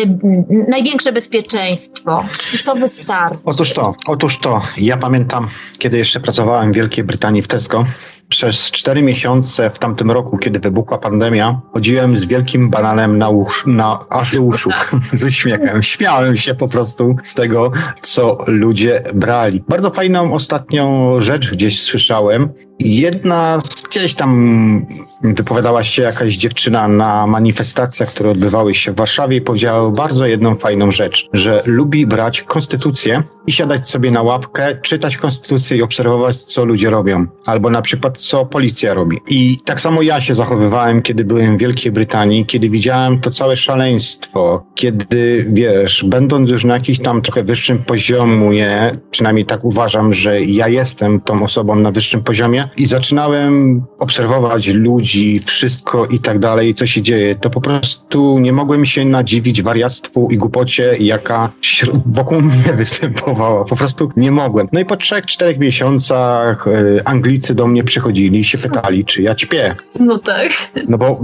największe bezpieczeństwo. I to wystarczy. Otóż to, otóż to. Ja pamiętam, kiedy jeszcze pracowałem w Wielkiej Brytanii w Tesco, przez cztery miesiące w tamtym roku, kiedy wybuchła pandemia, chodziłem z wielkim bananem na, usz, na aż do uszu [LAUGHS] z uśmiechem. Śmiałem się po prostu z tego, co ludzie brali. Bardzo fajną ostatnią rzecz gdzieś słyszałem. Jedna z gdzieś tam wypowiadała się jakaś dziewczyna na manifestacjach, które odbywały się w Warszawie i powiedziała bardzo jedną fajną rzecz, że lubi brać konstytucję i siadać sobie na łapkę, czytać konstytucję i obserwować, co ludzie robią. Albo na przykład, co policja robi. I tak samo ja się zachowywałem, kiedy byłem w Wielkiej Brytanii, kiedy widziałem to całe szaleństwo, kiedy, wiesz, będąc już na jakimś tam trochę wyższym poziomie, przynajmniej tak uważam, że ja jestem tą osobą na wyższym poziomie i zaczynałem obserwować ludzi, wszystko i tak dalej, co się dzieje, to po prostu nie mogłem się nadziwić wariactwu i głupocie, jaka wokół [LAUGHS] mnie występowała. Po prostu nie mogłem. No i po trzech, czterech miesiącach e, Anglicy do mnie przychodzili i się pytali, czy ja ćpię. No tak. No bo bo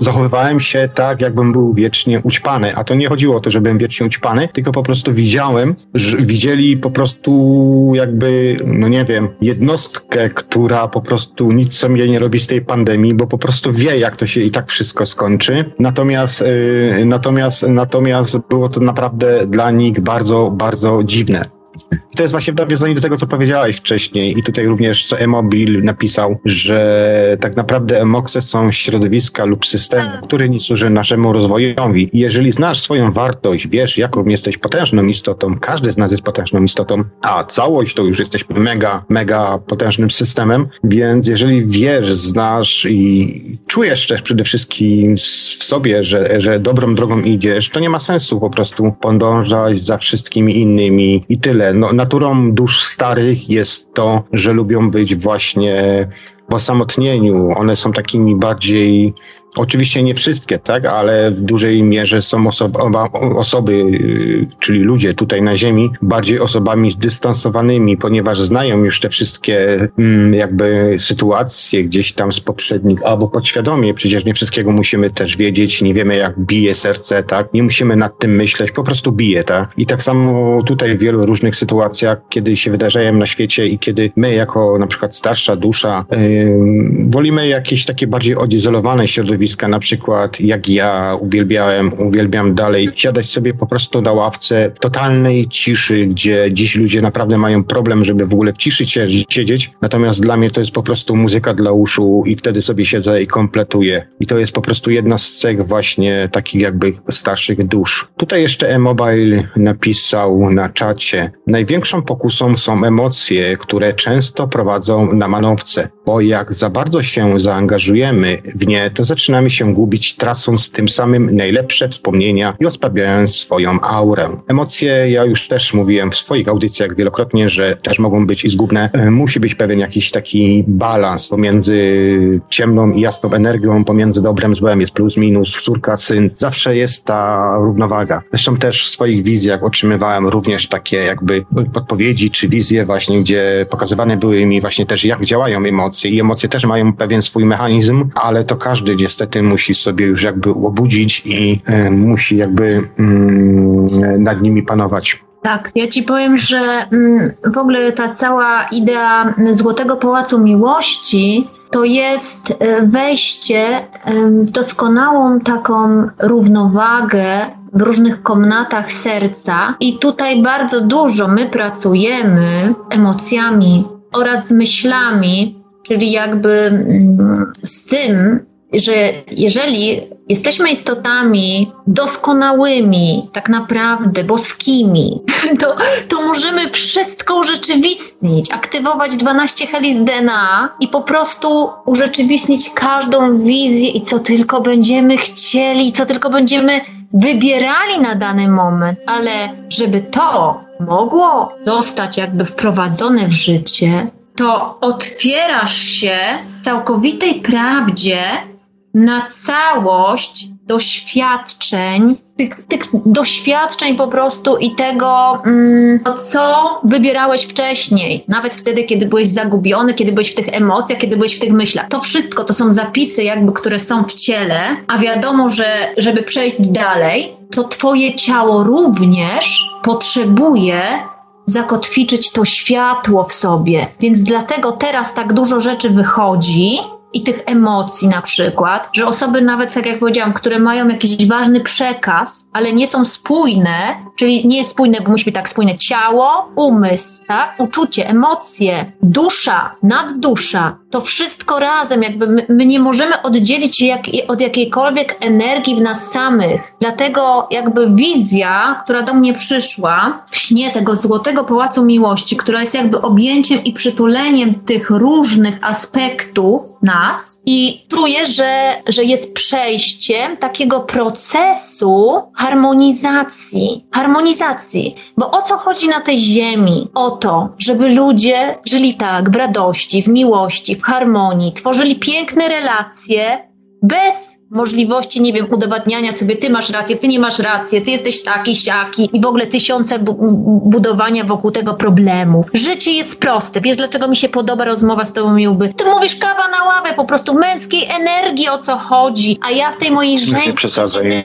zachowywałem się tak, jakbym był wiecznie ućpany. A to nie chodziło o to, że byłem wiecznie ućpany, tylko po prostu widziałem, że widzieli po prostu jakby, no nie wiem, jednostkę, która po prostu nic sobie nie robi z tej pandemii, bo po prostu wie, jak to się i tak wszystko skończy. Natomiast, yy, natomiast, natomiast było to naprawdę dla nich bardzo, bardzo dziwne. I to jest właśnie nawiązanie do tego, co powiedziałeś wcześniej i tutaj również Emobil napisał, że tak naprawdę emokce są środowiska lub systemu, tak. który nie służy naszemu rozwojowi. I jeżeli znasz swoją wartość, wiesz, jaką jesteś potężną istotą, każdy z nas jest potężną istotą, a całość to już jesteś mega, mega potężnym systemem, więc jeżeli wiesz, znasz i czujesz też przede wszystkim w sobie, że, że dobrą drogą idziesz, to nie ma sensu po prostu podążać za wszystkimi innymi i tyle. No, naturą dusz starych jest to, że lubią być właśnie w osamotnieniu. One są takimi bardziej Oczywiście nie wszystkie, tak, ale w dużej mierze są osoby, osoby, y, czyli ludzie tutaj na Ziemi, bardziej osobami zdystansowanymi, ponieważ znają już te wszystkie mm, jakby sytuacje gdzieś tam z poprzednich, albo podświadomie, przecież nie wszystkiego musimy też wiedzieć, nie wiemy jak bije serce, tak, nie musimy nad tym myśleć, po prostu bije, tak. I tak samo tutaj w wielu różnych sytuacjach, kiedy się wydarzają na świecie i kiedy my jako na przykład starsza dusza yy, wolimy jakieś takie bardziej odizolowane środowisko, środowiska, na przykład jak ja uwielbiałem, uwielbiam dalej siadać sobie po prostu na ławce totalnej ciszy, gdzie dziś ludzie naprawdę mają problem, żeby w ogóle w ciszy siedzieć. Natomiast dla mnie to jest po prostu muzyka dla uszu i wtedy sobie siedzę i kompletuję. I to jest po prostu jedna z cech właśnie takich jakby starszych dusz. Tutaj jeszcze e-mobile napisał na czacie. Największą pokusą są emocje, które często prowadzą na manowce, bo jak za bardzo się zaangażujemy w nie, to zaczynamy zaczynamy się gubić, tracąc tym samym najlepsze wspomnienia i osłabiając swoją aurę. Emocje, ja już też mówiłem w swoich audycjach wielokrotnie, że też mogą być i zgubne. E, musi być pewien jakiś taki balans pomiędzy ciemną i jasną energią, pomiędzy dobrem, złem, jest plus, minus, córka, syn. Zawsze jest ta równowaga. Zresztą też w swoich wizjach otrzymywałem również takie jakby podpowiedzi czy wizje właśnie, gdzie pokazywane były mi właśnie też jak działają emocje i emocje też mają pewien swój mechanizm, ale to każdy niestety niestety musi sobie już jakby obudzić i e, musi jakby mm, nad nimi panować. Tak, ja ci powiem, że mm, w ogóle ta cała idea Złotego Pałacu Miłości to jest e, wejście w doskonałą taką równowagę w różnych komnatach serca i tutaj bardzo dużo my pracujemy emocjami oraz myślami, czyli jakby mm, z tym, że jeżeli jesteśmy istotami doskonałymi, tak naprawdę boskimi, [LAUGHS] to, to możemy wszystko urzeczywistnić, aktywować 12 helis DNA i po prostu urzeczywistnić każdą wizję i co tylko będziemy chcieli, co tylko będziemy wybierali na dany moment, ale żeby to mogło zostać jakby wprowadzone w życie, to otwierasz się całkowitej prawdzie na całość doświadczeń tych, tych doświadczeń po prostu i tego, mm, co wybierałeś wcześniej. Nawet wtedy, kiedy byłeś zagubiony, kiedy byłeś w tych emocjach, kiedy byłeś w tych myślach. To wszystko to są zapisy, jakby, które są w ciele, a wiadomo, że żeby przejść dalej, to twoje ciało również potrzebuje zakotwiczyć to światło w sobie. Więc dlatego teraz tak dużo rzeczy wychodzi, i tych emocji na przykład, że osoby nawet, tak jak powiedziałam, które mają jakiś ważny przekaz, ale nie są spójne, czyli nie jest spójne, bo musi być tak spójne ciało, umysł, tak? uczucie, emocje, dusza, naddusza, to wszystko razem, jakby my, my nie możemy oddzielić się jak, od jakiejkolwiek energii w nas samych. Dlatego jakby wizja, która do mnie przyszła w śnie tego złotego pałacu miłości, która jest jakby objęciem i przytuleniem tych różnych aspektów nas i czuję, że, że jest przejściem takiego procesu harmonizacji. Harmonizacji. Bo o co chodzi na tej ziemi? O to, żeby ludzie żyli tak, w radości, w miłości, harmonii, tworzyli piękne relacje bez możliwości, nie wiem, udowadniania sobie, ty masz rację, ty nie masz rację, ty jesteś taki, siaki i w ogóle tysiące bu budowania wokół tego problemu. Życie jest proste. Wiesz, dlaczego mi się podoba rozmowa z tobą, Miłby? Ty mówisz kawa na ławę, po prostu męskiej energii, o co chodzi, a ja w tej mojej żeńskiej Nie przesadzaj.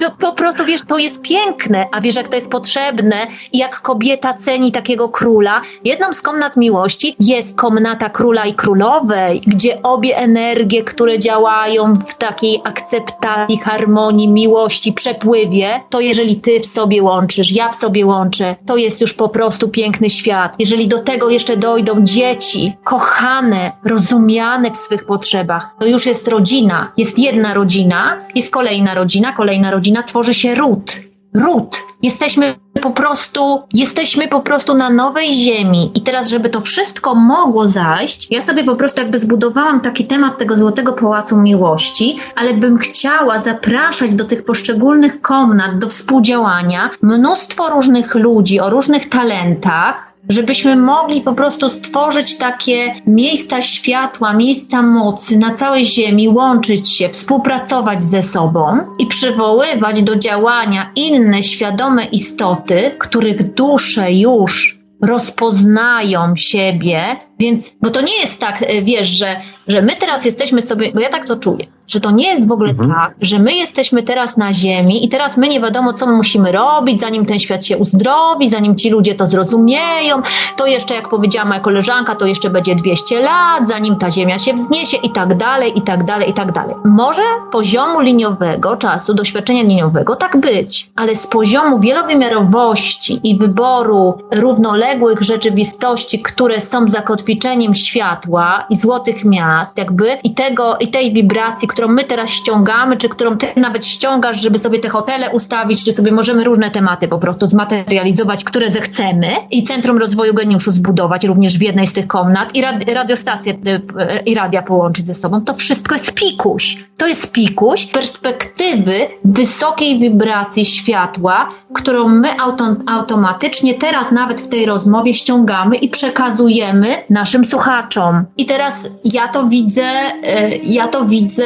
To po prostu, wiesz, to jest piękne, a wiesz, jak to jest potrzebne i jak kobieta ceni takiego króla. Jedną z komnat miłości jest komnata króla i królowej, gdzie obie energie, które działają w takiej akceptacji, harmonii, miłości, przepływie, to jeżeli ty w sobie łączysz, ja w sobie łączę, to jest już po prostu piękny świat. Jeżeli do tego jeszcze dojdą dzieci, kochane, rozumiane w swych potrzebach, to już jest rodzina. Jest jedna rodzina, jest kolejna rodzina, kolejna rodzina, tworzy się ród ród. Jesteśmy po prostu, jesteśmy po prostu na nowej ziemi. I teraz, żeby to wszystko mogło zajść, ja sobie po prostu jakby zbudowałam taki temat tego Złotego Pałacu Miłości, ale bym chciała zapraszać do tych poszczególnych komnat, do współdziałania mnóstwo różnych ludzi o różnych talentach, żebyśmy mogli po prostu stworzyć takie miejsca światła, miejsca mocy na całej Ziemi, łączyć się, współpracować ze sobą i przywoływać do działania inne świadome istoty, których dusze już rozpoznają siebie, więc, bo to nie jest tak, e, wiesz, że, że my teraz jesteśmy sobie, bo ja tak to czuję, że to nie jest w ogóle mhm. tak, że my jesteśmy teraz na Ziemi i teraz my nie wiadomo, co my musimy robić, zanim ten świat się uzdrowi, zanim ci ludzie to zrozumieją. To jeszcze, jak powiedziała moja koleżanka, to jeszcze będzie 200 lat, zanim ta Ziemia się wzniesie i tak dalej, i tak dalej, i tak dalej. Może poziomu liniowego czasu, doświadczenia liniowego tak być, ale z poziomu wielowymiarowości i wyboru równoległych rzeczywistości, które są zakotwiczeniem światła i złotych miast, jakby i tego, i tej wibracji, którą my teraz ściągamy, czy którą ty nawet ściągasz, żeby sobie te hotele ustawić, czy sobie możemy różne tematy po prostu zmaterializować, które zechcemy i Centrum Rozwoju Geniuszu zbudować również w jednej z tych komnat i rad, radiostację y, i radia połączyć ze sobą, to wszystko jest pikuś. To jest pikuś perspektywy wysokiej wibracji światła, którą my auto, automatycznie teraz nawet w tej rozmowie ściągamy i przekazujemy naszym słuchaczom. I teraz ja to widzę, y, ja to widzę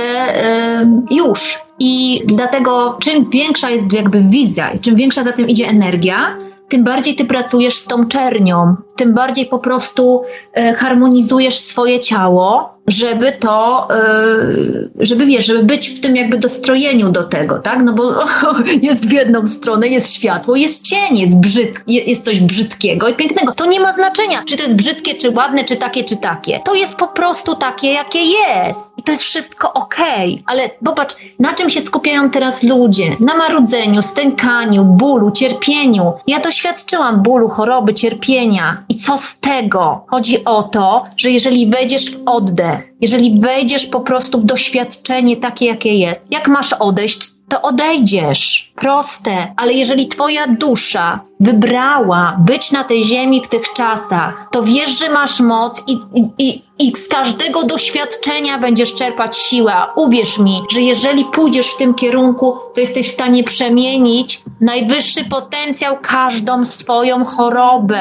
już. I dlatego czym większa jest jakby wizja i czym większa za tym idzie energia, tym bardziej ty pracujesz z tą czernią, tym bardziej po prostu e, harmonizujesz swoje ciało, żeby to, e, żeby wiesz, żeby być w tym jakby dostrojeniu do tego, tak? No bo [LAUGHS] jest w jedną stronę, jest światło, jest cień, jest, brzyd, jest coś brzydkiego i pięknego. To nie ma znaczenia, czy to jest brzydkie, czy ładne, czy takie, czy takie. To jest po prostu takie, jakie jest. I to jest wszystko okej. Okay. Ale popatrz, na czym się skupiają teraz ludzie? Na marudzeniu, stękaniu, bólu, cierpieniu. Ja doświadczyłam bólu, choroby, cierpienia. I co z tego? Chodzi o to, że jeżeli wejdziesz w oddech, jeżeli wejdziesz po prostu w doświadczenie takie, jakie jest, jak masz odejść, to odejdziesz. Proste, ale jeżeli Twoja dusza wybrała być na tej ziemi w tych czasach, to wiesz, że masz moc i, i, i, i z każdego doświadczenia będziesz czerpać siłę. Uwierz mi, że jeżeli pójdziesz w tym kierunku, to jesteś w stanie przemienić najwyższy potencjał każdą swoją chorobę.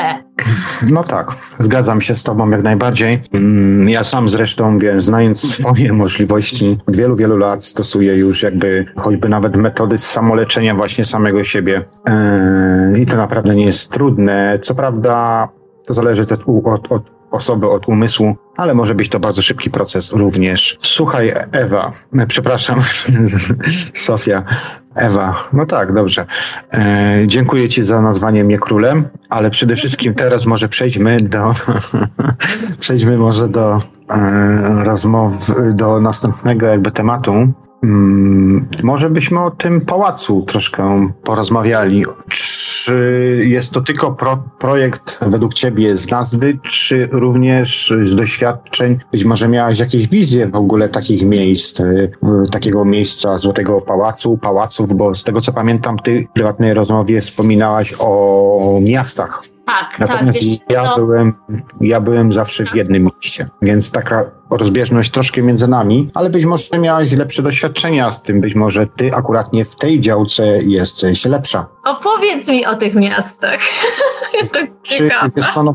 No tak, zgadzam się z Tobą jak najbardziej. Mm, ja sam zresztą, wiesz, znając swoje [LAUGHS] możliwości, od wielu, wielu lat stosuję już jakby choćby nawet metody samoleczenia właśnie samego siebie. Eee, I to naprawdę nie jest trudne. Co prawda, to zależy od, od, od osoby, od umysłu, ale może być to bardzo szybki proces również. Słuchaj, Ewa, przepraszam, [LAUGHS] Sofia, Ewa, no tak, dobrze. E, dziękuję Ci za nazwanie mnie królem, ale przede wszystkim teraz może przejdźmy do, [LAUGHS] przejdźmy może do e, rozmowy, do następnego jakby tematu. Hmm, może byśmy o tym pałacu troszkę porozmawiali. Czy jest to tylko pro, projekt według Ciebie z nazwy, czy również z doświadczeń? Być może miałaś jakieś wizje w ogóle takich miejsc, y, takiego miejsca Złotego Pałacu, pałaców, bo z tego co pamiętam, Ty w prywatnej rozmowie wspominałaś o miastach. Tak, Natomiast tak. ja, no, byłem, ja byłem zawsze w jednym mieście, więc taka rozbieżność troszkę między nami, ale być może miałaś lepsze doświadczenia z tym, być może ty akurat nie w tej działce jesteś lepsza. opowiedz mi o tych miastach. [LAUGHS] Jestem ciekawa. no,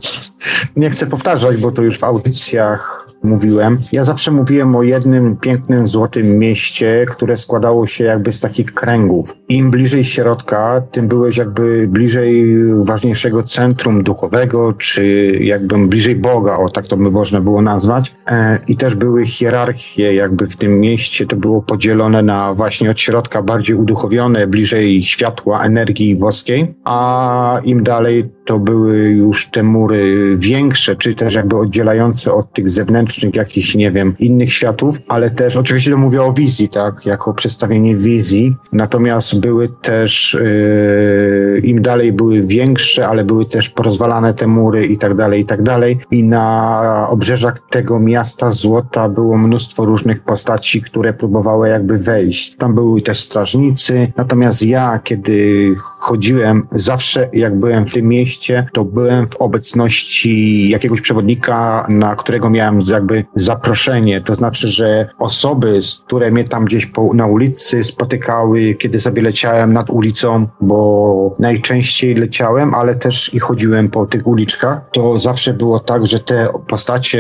nie chcę powtarzać, bo to już w audycjach mówiłem. Ja zawsze mówiłem o jednym pięknym, złotym mieście, które składało się jakby z takich kręgów. Im bliżej środka, tym byłeś jakby bliżej ważniejszego centrum duchowego, czy jakby bliżej Boga, o tak to by można było nazwać. I też były hierarchie jakby w tym mieście, to było podzielone na właśnie od środka bardziej uduchowione, bliżej światła, energii boskiej, a im dalej to były już te mury większe, czy też jakby oddzielające od tych zewnętrznych jakichś, nie wiem, innych światów, ale też, oczywiście to mówię o wizji, tak, jako przedstawienie wizji, natomiast były też, yy, im dalej były większe, ale były też porozwalane te mury i tak dalej, i tak dalej. I na obrzeżach tego miasta Złota było mnóstwo różnych postaci, które próbowały jakby wejść. Tam były też strażnicy, natomiast ja, kiedy chodziłem, zawsze jak byłem w tym mieście, to byłem w obecności jakiegoś przewodnika, na którego miałem jakby zaproszenie. To znaczy, że osoby, które mnie tam gdzieś po, na ulicy spotykały, kiedy sobie leciałem nad ulicą, bo najczęściej leciałem, ale też i chodziłem po tych uliczkach, to zawsze było tak, że te postacie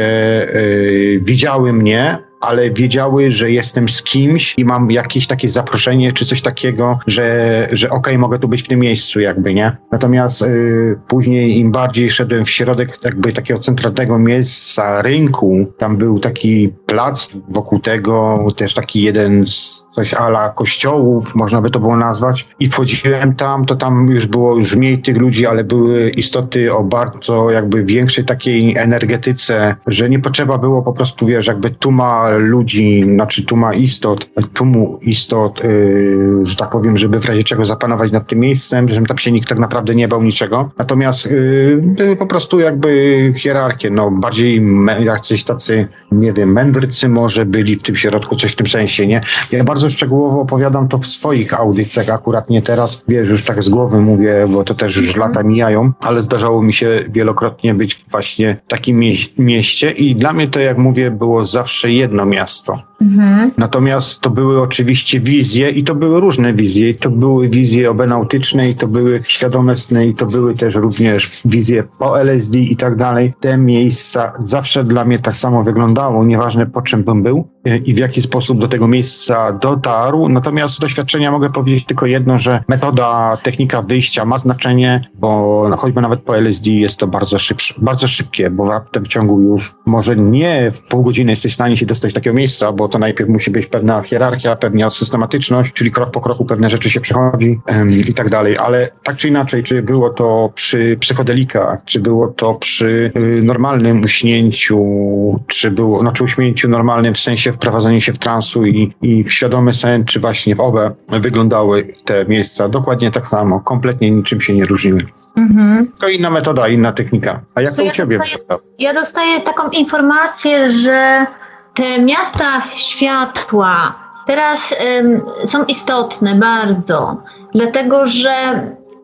yy, widziały mnie, ale wiedziały, że jestem z kimś i mam jakieś takie zaproszenie czy coś takiego, że, że okej, mogę tu być w tym miejscu jakby, nie? Natomiast y, później im bardziej szedłem w środek jakby takiego centralnego miejsca rynku, tam był taki plac wokół tego, też taki jeden z coś ala kościołów, można by to było nazwać i wchodziłem tam, to tam już było już mniej tych ludzi, ale były istoty o bardzo jakby większej takiej energetyce, że nie potrzeba było po prostu, wiesz, jakby tuma ludzi, znaczy tuma istot, tłumu istot, yy, że tak powiem, żeby w razie czego zapanować nad tym miejscem, że tam się nikt tak naprawdę nie bał niczego. Natomiast yy, były po prostu jakby hierarchie, no bardziej jacyś tacy, nie wiem, mędrcy może byli w tym środku, coś w tym sensie, nie? Ja bardzo szczegółowo opowiadam to w swoich audycjach, akurat nie teraz, wiesz, już tak z głowy mówię, bo to też już lata mijają, ale zdarzało mi się wielokrotnie być właśnie w takim mie- mieście i dla mnie to, jak mówię, było zawsze jedno miasto. Mhm. Natomiast to były oczywiście wizje i to były różne wizje. To były wizje obenautyczne i to były świadome sny i to były też również wizje po LSD i tak dalej. Te miejsca zawsze dla mnie tak samo wyglądało, nieważne po czym bym był e, i w jaki sposób do tego miejsca dotarł. Natomiast z doświadczenia mogę powiedzieć tylko jedno, że metoda, technika wyjścia ma znaczenie, bo choćby nawet po LSD jest to bardzo, szybsze, bardzo szybkie, bo raptem w ciągu już może nie w pół godziny jesteś w stanie się dostać do takiego miejsca, bo to najpierw musi być pewna hierarchia, pewna systematyczność, czyli krok po kroku pewne rzeczy się przechodzi i tak dalej. Ale tak czy inaczej, czy było to przy psychodelikach, czy było to przy y, normalnym uśnięciu, czy było, znaczy uśnięciu normalnym w sensie wprowadzenia się w transu i, i w świadomy sen, czy właśnie w obe wyglądały te miejsca dokładnie tak samo, kompletnie niczym się nie różniły. Mhm. To inna metoda, inna technika. A jak To to u ja ciebie dostaję-? Ja dostaję taką informację, że te miasta światła teraz są istotne bardzo, dlatego że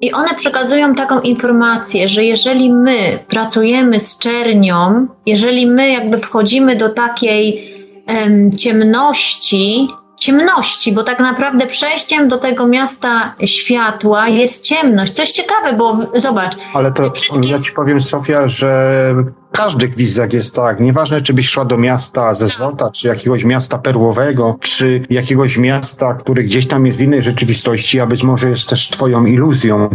i one przekazują taką informację, że jeżeli my pracujemy z czernią, jeżeli my jakby wchodzimy do takiej em, ciemności, ciemności, bo tak naprawdę przejściem do tego miasta światła jest ciemność. Coś ciekawe, bo zobacz, Ale to Wszystkie- ja ci powiem, Sofia, że w każdych wizjach jest tak. Nieważne, czy byś szła do miasta ze złota, czy jakiegoś miasta perłowego, czy jakiegoś miasta, które gdzieś tam jest w innej rzeczywistości, a być może jest też twoją iluzją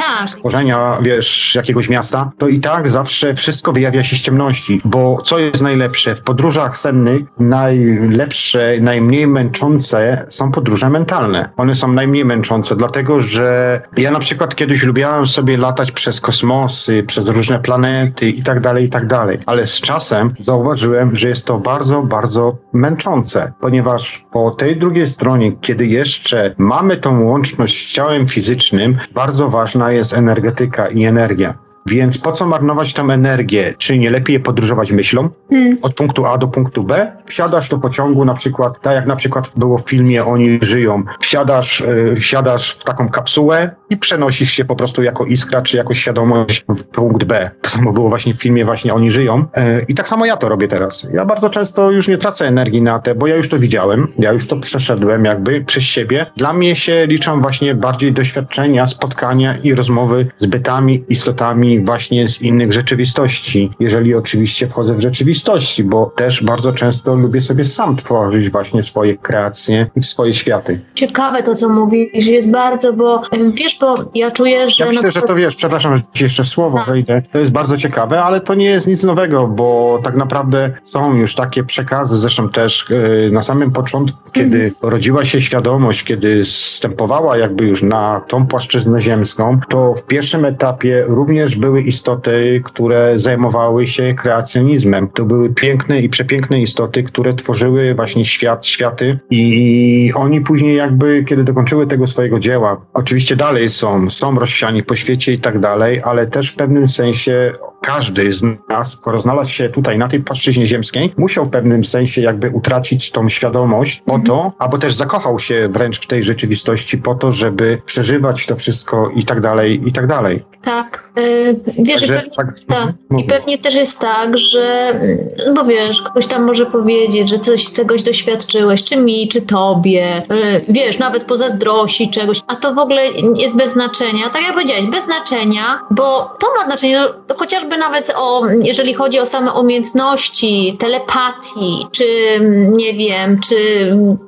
Tak, stworzenia, wiesz, jakiegoś miasta, to i tak zawsze wszystko wyjawia się z ciemności. Bo co jest najlepsze? W podróżach sennych najlepsze, najmniej męczące są podróże mentalne. One są najmniej męczące, dlatego że ja na przykład kiedyś lubiałem sobie latać przez kosmosy, przez różne planety i tak dalej, i tak dalej. Ale z czasem zauważyłem, że jest to bardzo, bardzo męczące, ponieważ po tej drugiej stronie, kiedy jeszcze mamy tą łączność z ciałem fizycznym, bardzo ważna jest energetyka i energia. Więc po co marnować tą energię? Czy nie lepiej podróżować myślą Mm. od punktu A do punktu B? Wsiadasz do pociągu na przykład, tak jak na przykład było w filmie Oni żyją. Wsiadasz, y, wsiadasz w taką kapsułę i przenosisz się po prostu jako iskra, czy jako świadomość w punkt B. To samo było właśnie w filmie właśnie Oni żyją. Y, I tak samo ja to robię teraz. Ja bardzo często już nie tracę energii na te, bo ja już to widziałem, ja już to przeszedłem jakby przez siebie. Dla mnie się liczą właśnie bardziej doświadczenia, spotkania i rozmowy z bytami, istotami właśnie z innych rzeczywistości. Jeżeli oczywiście wchodzę w rzeczywistości, bo też bardzo często lubię sobie sam tworzyć właśnie swoje kreacje i swoje światy. ciekawe to, co mówisz, jest bardzo, bo wiesz, ja czuję, że... Ja myślę, no, że to wiesz, przepraszam, że ci jeszcze słowo Tak. wejdę. To jest bardzo ciekawe, ale to nie jest nic nowego, bo tak naprawdę są już takie przekazy, zresztą też e, na samym początku, kiedy Mhm. rodziła się świadomość, kiedy wstępowała jakby już na tą płaszczyznę ziemską, to w pierwszym etapie również były istoty, które zajmowały się kreacjonizmem. To były piękne i przepiękne istoty, które tworzyły właśnie świat, światy i oni później jakby, kiedy dokończyły tego swojego dzieła, oczywiście dalej są, są rozsiani po świecie i tak dalej, ale też w pewnym sensie każdy z nas, skoro znalazł się tutaj na tej płaszczyźnie ziemskiej, musiał w pewnym sensie jakby utracić tą świadomość po to, albo też zakochał się wręcz w tej rzeczywistości po to, żeby przeżywać to wszystko i tak dalej, i tak dalej. Tak, y, wiesz, i Także pewnie, tak, tak. mhm, I pewnie też jest tak, że, mm, bo wiesz, ktoś tam może powiedzieć, że coś, czegoś doświadczyłeś, czy mi, czy tobie, y, wiesz, nawet pozazdrości czegoś, a to w ogóle jest bez znaczenia. Tak jak powiedziałeś, bez znaczenia, bo to ma znaczenie, no, chociażby nawet o, jeżeli chodzi o same umiejętności, telepatii, czy mm, nie wiem, czy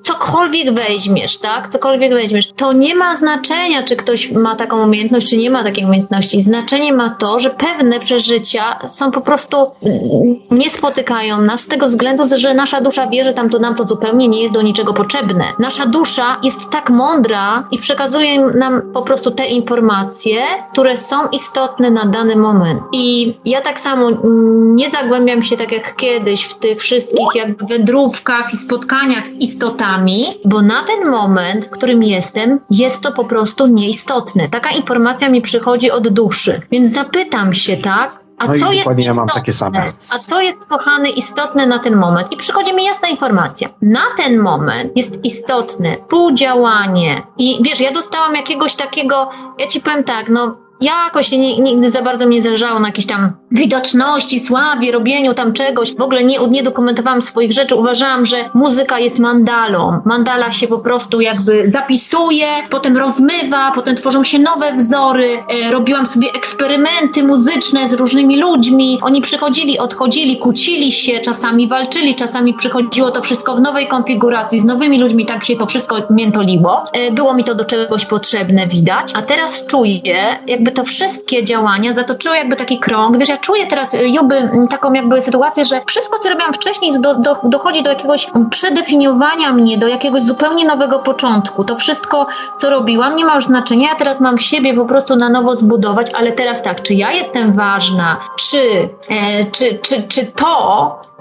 cokolwiek weźmiesz, tak, cokolwiek weźmiesz, to nie ma znaczenia, czy ktoś ma taką umiejętność, czy nie ma takiej umiejętności. Znaczenie ma to, że pewne przeżycia są po prostu mm, nie spotykają nas z tego względu, że nasza dusza wie, że tam to nam to zupełnie nie jest do niczego potrzebne. Nasza dusza jest tak mądra i przekazuje nam po prostu te informacje, które są istotne na dany moment. I ja tak samo mm, nie zagłębiam się tak jak kiedyś w tych wszystkich jakby wędrówkach i spotkaniach z istotami, bo na ten moment, w którym jestem, jest to po prostu nieistotne. Taka informacja mi przychodzi od duszy. Więc zapytam się, tak? A No co jest istotne? A co jest, kochany, istotne na ten moment? I przychodzi mi jasna informacja. Na ten moment jest istotne współdziałanie. I wiesz, ja dostałam jakiegoś takiego, ja ci powiem tak, no jakoś nie, nigdy za bardzo mnie zależało na jakiejś tam widoczności, sławie, robieniu tam czegoś. W ogóle nie, nie dokumentowałam swoich rzeczy. Uważałam, że muzyka jest mandalą. Mandala się po prostu jakby zapisuje, potem rozmywa, potem tworzą się nowe wzory. E, robiłam sobie eksperymenty muzyczne z różnymi ludźmi. Oni przychodzili, odchodzili, kłócili się, czasami walczyli, czasami przychodziło to wszystko w nowej konfiguracji, z nowymi ludźmi, tak się to wszystko miętoliło. E, było mi to do czegoś potrzebne, widać. A teraz czuję, jakby to wszystkie działania zatoczyły jakby taki krąg. Wiesz, ja czuję teraz, y, Juby, m, taką jakby sytuację, że wszystko, co robiłam wcześniej, do, do, dochodzi do jakiegoś przedefiniowania mnie, do jakiegoś zupełnie nowego początku. To wszystko, co robiłam, nie ma już znaczenia. Ja teraz mam siebie po prostu na nowo zbudować, ale teraz tak, czy ja jestem ważna, czy, e, czy, czy, czy to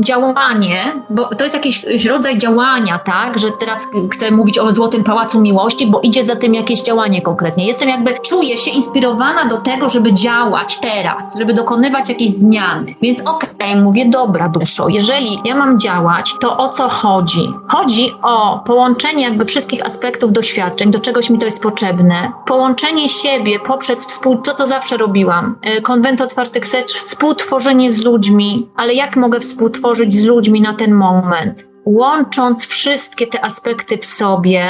działanie, bo to jest jakiś rodzaj działania, tak, że teraz chcę mówić o Złotym Pałacu Miłości, bo idzie za tym jakieś działanie konkretnie. Jestem jakby, czuję się inspirowana do tego, żeby działać teraz, żeby dokonywać jakiejś zmiany. Więc okej, mówię, dobra duszo, jeżeli ja mam działać, to o co chodzi? Chodzi o połączenie jakby wszystkich aspektów doświadczeń, do czegoś mi to jest potrzebne, połączenie siebie poprzez współ, to co zawsze robiłam, y, konwent otwartych serc, współtworzenie z ludźmi, ale jak mogę współtworzyć z ludźmi na ten moment? Łącząc wszystkie te aspekty w sobie,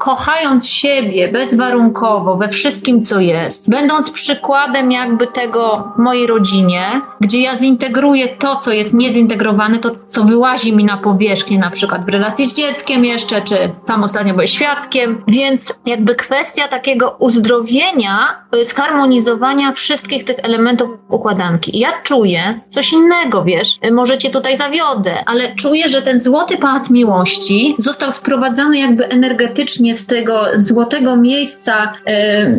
kochając siebie bezwarunkowo we wszystkim, co jest, będąc przykładem jakby tego mojej rodzinie, gdzie ja zintegruję to, co jest niezintegrowane, to, co wyłazi mi na powierzchnię, na przykład w relacji z dzieckiem jeszcze, czy sam ostatnio byłem świadkiem, więc jakby kwestia takiego uzdrowienia, zharmonizowania wszystkich tych elementów układanki. Ja czuję coś innego, wiesz, możecie tutaj zawiodę, ale czuję, że ten złoty pałac miłości został sprowadzony jakby energetycznie z tego złotego miejsca,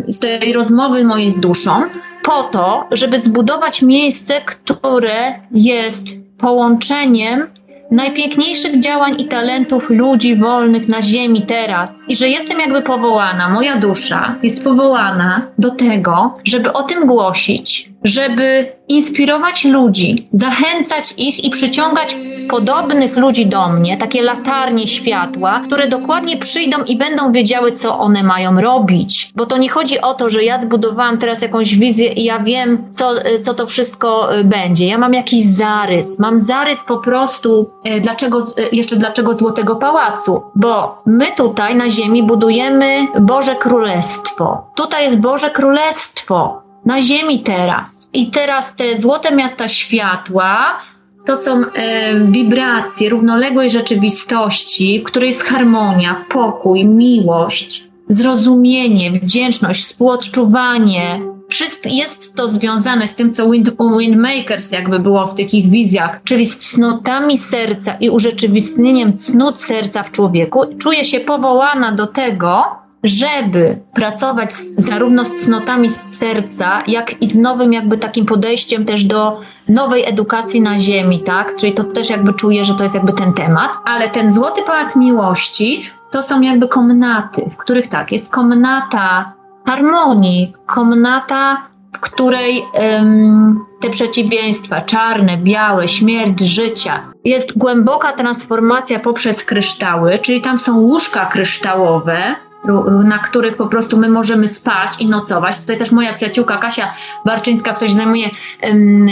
z tej rozmowy mojej z duszą, po to, żeby zbudować miejsce, które jest połączeniem najpiękniejszych działań i talentów ludzi wolnych na ziemi teraz. I że jestem jakby powołana, moja dusza jest powołana do tego, żeby o tym głosić, żeby inspirować ludzi, zachęcać ich i przyciągać podobnych ludzi do mnie, takie latarnie światła, które dokładnie przyjdą i będą wiedziały, co one mają robić. Bo to nie chodzi o to, że ja zbudowałam teraz jakąś wizję i ja wiem, co, co to wszystko y, będzie. Ja mam jakiś zarys. Mam zarys po prostu, y, dlaczego, y, jeszcze dlaczego Złotego Pałacu? Bo my tutaj na ziemi budujemy Boże Królestwo. Tutaj jest Boże Królestwo. Na ziemi teraz. I teraz te złote miasta światła to są e, wibracje równoległej rzeczywistości, w której jest harmonia, pokój, miłość, zrozumienie, wdzięczność, współodczuwanie. Wszystko jest to związane z tym, co Wind, Windmakers jakby było w takich wizjach, czyli z cnotami serca i urzeczywistnieniem cnót serca w człowieku. Czuję się powołana do tego, żeby pracować zarówno z cnotami serca, jak i z nowym jakby takim podejściem też do nowej edukacji na ziemi, tak? Czyli to też jakby czuję, że to jest jakby ten temat. Ale ten Złoty Pałac Miłości to są jakby komnaty, w których tak, jest komnata harmonii, komnata, w której um, te przeciwieństwa, czarne, białe, śmierć, życia, jest głęboka transformacja poprzez kryształy, czyli tam są łóżka kryształowe, na których po prostu my możemy spać i nocować. Tutaj też moja przyjaciółka Kasia Barczyńska, ktoś zajmuje um,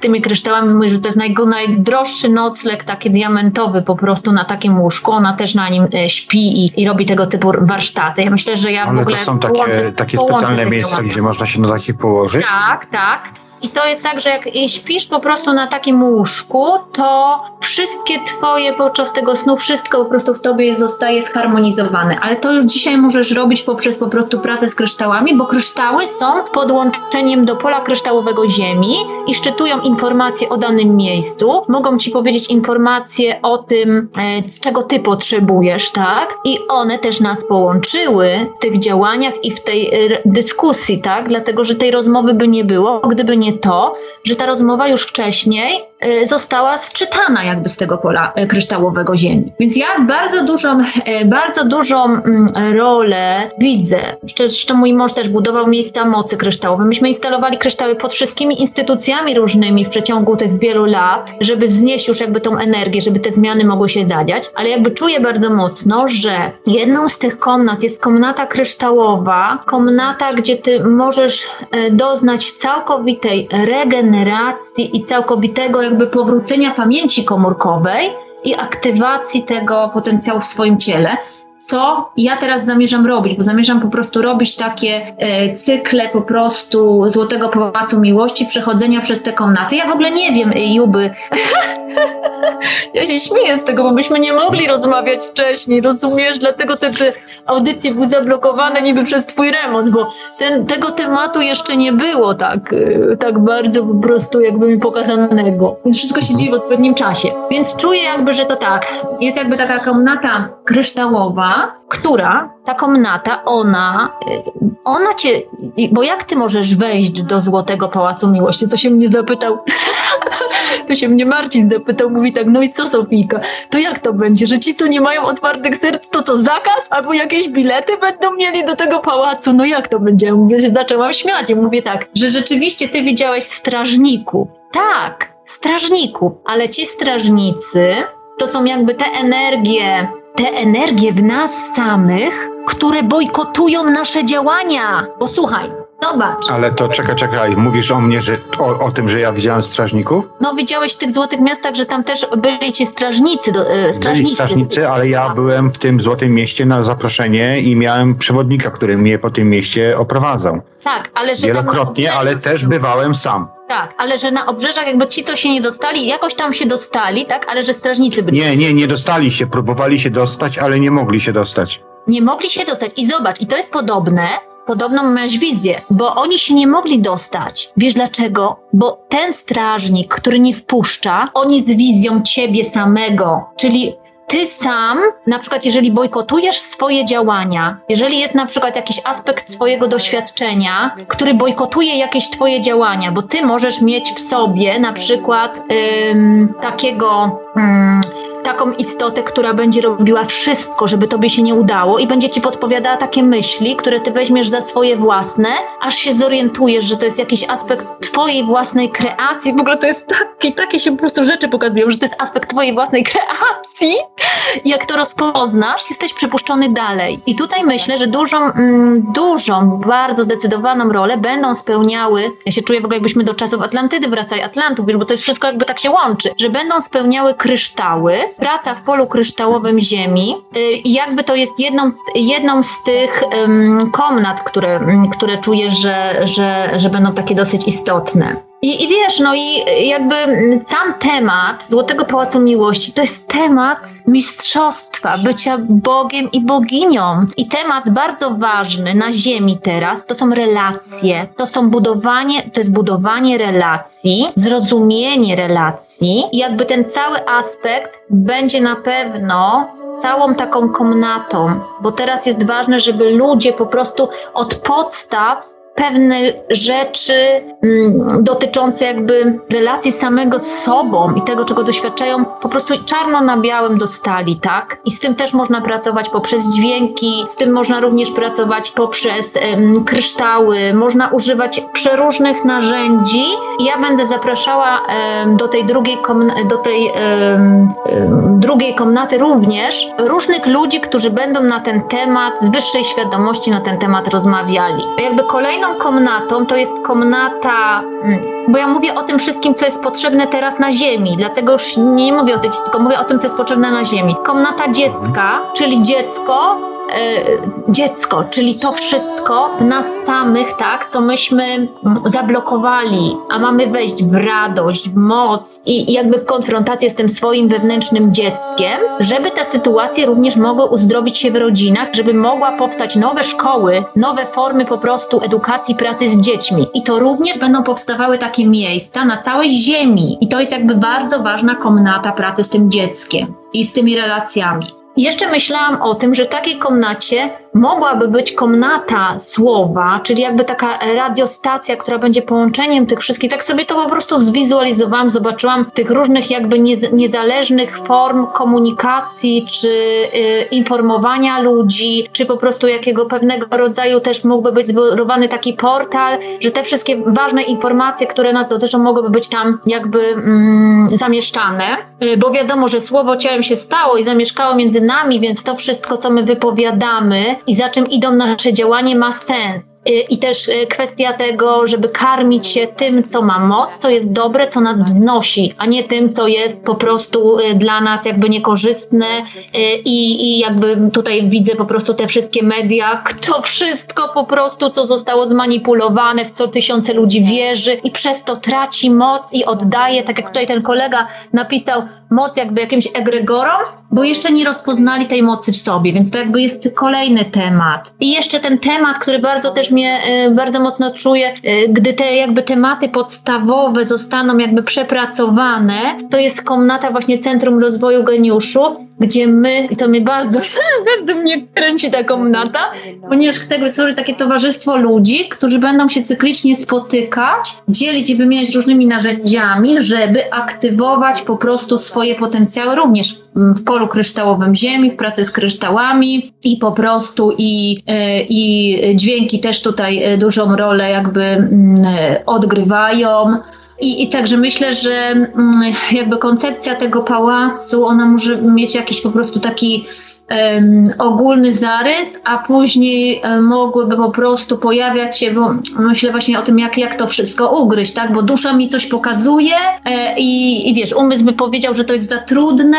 tymi kryształami, mówi, że to jest naj, najdroższy nocleg, taki diamentowy po prostu na takim łóżku. Ona też na nim e, śpi i, i robi tego typu warsztaty. Ja myślę, że ja Ale w ogóle to są takie, połączę, takie połączę specjalne miejsca, działania. gdzie można się na takich położyć? Tak, tak. I to jest tak, że jak śpisz po prostu na takim łóżku, to wszystkie twoje podczas tego snu, wszystko po prostu w tobie zostaje zharmonizowane. Ale to już dzisiaj możesz robić poprzez po prostu pracę z kryształami, bo kryształy są podłączeniem do pola kryształowego Ziemi i szczytują informacje o danym miejscu. Mogą ci powiedzieć informacje o tym, e, czego ty potrzebujesz, tak? I one też nas połączyły w tych działaniach i w tej e, dyskusji, tak? Dlatego, że tej rozmowy by nie było, gdyby nie to, że ta rozmowa już wcześniej została sczytana jakby z tego pola e, kryształowego Ziemi. Więc ja bardzo dużą, e, bardzo dużą mm, rolę widzę. Zresztą mój mąż też budował miejsca mocy kryształowe. Myśmy instalowali kryształy pod wszystkimi instytucjami różnymi w przeciągu tych wielu lat, żeby wznieść już jakby tą energię, żeby te zmiany mogły się zadziać. Ale jakby czuję bardzo mocno, że jedną z tych komnat jest komnata kryształowa, komnata, gdzie ty możesz doznać całkowitej regeneracji i całkowitego jakby powrócenia pamięci komórkowej i aktywacji tego potencjału w swoim ciele. Co ja teraz zamierzam robić, bo zamierzam po prostu robić takie e, cykle po prostu Złotego Pałacu Miłości, przechodzenia przez te komnaty. Ja w ogóle nie wiem, e, Juby. [LAUGHS] ja się śmieję z tego, bo byśmy nie mogli rozmawiać wcześniej, rozumiesz? Dlatego te, te audycje były zablokowane niby przez twój remont, bo ten, tego tematu jeszcze nie było tak, e, tak bardzo po prostu jakby mi pokazanego. Wszystko się dzieje w odpowiednim czasie. Więc czuję jakby, że to tak, jest jakby taka komnata kryształowa, która, ta komnata, ona, y, ona cię, bo jak ty możesz wejść do Złotego Pałacu Miłości? To się mnie zapytał, [LAUGHS] to się mnie Marcin zapytał, mówi tak, no i co Sofijka, to jak to będzie, że ci, co nie mają otwartych serc, to co, zakaz? Albo jakieś bilety będą mieli do tego pałacu? No jak to będzie? Ja mówię, zaczęłam śmiać i mówię tak, że rzeczywiście ty widziałeś strażników. Tak, strażników, ale ci strażnicy to są jakby te energie, te energie w nas samych, które bojkotują nasze działania. Bo słuchaj, Zobacz. Ale to czekaj, czekaj, mówisz o mnie, że o, o tym, że ja widziałem strażników? No widziałeś w tych złotych miastach, że tam też byli ci strażnicy. Do, e, Byli strażnicy. strażnicy, ale ja byłem w tym Złotym Mieście na zaproszenie i miałem przewodnika, który mnie po tym mieście oprowadzał. Tak, ale że Wielokrotnie, ale też bywałem sam. Tak, ale że na obrzeżach jakby ci, co się nie dostali, jakoś tam się dostali, tak, ale że strażnicy byli. Nie, nie, nie dostali się, próbowali się dostać, ale nie mogli się dostać. Nie mogli się dostać. I zobacz, i to jest podobne, podobną miałeś wizję, bo oni się nie mogli dostać. Wiesz dlaczego? Bo ten strażnik, który nie wpuszcza, on jest wizją ciebie samego. Czyli ty sam, na przykład jeżeli bojkotujesz swoje działania, jeżeli jest na przykład jakiś aspekt twojego doświadczenia, który bojkotuje jakieś twoje działania, bo ty możesz mieć w sobie na przykład ym, takiego... ym, taką istotę, która będzie robiła wszystko, żeby tobie się nie udało i będzie ci podpowiadała takie myśli, które ty weźmiesz za swoje własne, aż się zorientujesz, że to jest jakiś aspekt twojej własnej kreacji. W ogóle to jest takie, takie się po prostu rzeczy pokazują, że to jest aspekt twojej własnej kreacji. I jak to rozpoznasz, jesteś przypuszczony dalej. I tutaj myślę, że dużą, mm, dużą, bardzo zdecydowaną rolę będą spełniały, ja się czuję w ogóle jakbyśmy do czasów Atlantydy wracali, Atlantów, wiesz, bo to jest wszystko jakby tak się łączy, że będą spełniały kryształy, praca w polu kryształowym Ziemi y, i jakby to jest jedną, jedną z tych komnat, które, które czuję, że, że, że będą takie dosyć istotne. I, I wiesz, no i jakby sam temat Złotego Pałacu Miłości to jest temat mistrzostwa, bycia Bogiem i boginią. I temat bardzo ważny na Ziemi teraz to są relacje, to są budowanie, to jest budowanie relacji, zrozumienie relacji. I jakby ten cały aspekt będzie na pewno całą taką komnatą, bo teraz jest ważne, żeby ludzie po prostu od podstaw pewne rzeczy mm, dotyczące jakby relacji samego z sobą i tego, czego doświadczają, po prostu czarno na białym dostali, tak? I z tym też można pracować poprzez dźwięki, z tym można również pracować poprzez em, kryształy, można używać przeróżnych narzędzi. Ja będę zapraszała do tej drugiej, komn- do tej drugiej komnaty również różnych ludzi, którzy będą na ten temat z wyższej świadomości na ten temat rozmawiali. Jakby kolejną komnatą to jest komnata, mm, bo ja mówię o tym wszystkim, co jest potrzebne teraz na Ziemi, dlatego już nie mówię o tym, tylko mówię o tym, co jest potrzebne na Ziemi. Komnata dziecka, czyli dziecko, dziecko, czyli to wszystko w nas samych, tak, co myśmy zablokowali, a mamy wejść w radość, w moc i, i jakby w konfrontację z tym swoim wewnętrznym dzieckiem, żeby te sytuacje również mogły uzdrowić się w rodzinach, żeby mogła powstać nowe szkoły, nowe formy po prostu edukacji, pracy z dziećmi. I to również będą powstawały takie miejsca na całej ziemi. I to jest jakby bardzo ważna komnata pracy z tym dzieckiem i z tymi relacjami. Jeszcze myślałam o tym, że w takiej komnacie mogłaby być komnata słowa, czyli jakby taka radiostacja, która będzie połączeniem tych wszystkich. Tak sobie to po prostu zwizualizowałam, zobaczyłam tych różnych jakby niez, niezależnych form komunikacji, czy y, informowania ludzi, czy po prostu jakiego pewnego rodzaju też mógłby być zbudowany taki portal, że te wszystkie ważne informacje, które nas dotyczą, mogłyby być tam jakby mm, zamieszczane. Y, bo wiadomo, że słowo ciałem się stało i zamieszkało między nami, więc to wszystko, co my wypowiadamy i za czym idą nasze działanie, ma sens. Y, I też y, kwestia tego, żeby karmić się tym, co ma moc, co jest dobre, co nas wznosi, a nie tym, co jest po prostu y, dla nas jakby niekorzystne. I, I jakby tutaj widzę po prostu te wszystkie media, to wszystko po prostu, co zostało zmanipulowane, w co tysiące ludzi wierzy i przez to traci moc i oddaje, tak jak tutaj ten kolega napisał, moc jakby jakimś egregorom, bo jeszcze nie rozpoznali tej mocy w sobie, więc to jakby jest kolejny temat. I jeszcze ten temat, który bardzo też mnie e, bardzo mocno czuje, e, gdy te jakby tematy podstawowe zostaną jakby przepracowane, to jest komnata właśnie Centrum Rozwoju Geniuszu, gdzie my, i to mnie bardzo, [LAUGHS] bardzo mnie kręci ta komnata, ponieważ chcę jakby stworzyć takie towarzystwo ludzi, którzy będą się cyklicznie spotykać, dzielić i wymieniać różnymi narzędziami, żeby aktywować po prostu swoje potencjały również mm, w polu kryształowym ziemi, w pracy z kryształami i po prostu i, e, i dźwięki też tutaj e, dużą rolę jakby mm, e, odgrywają. I, I także myślę, że mm, jakby koncepcja tego pałacu, ona może mieć jakiś po prostu taki ogólny zarys, a później e, mogłyby po prostu pojawiać się, bo myślę właśnie o tym, jak, jak to wszystko ugryźć, tak? Bo dusza mi coś pokazuje e, i, i wiesz, umysł by powiedział, że to jest za trudne,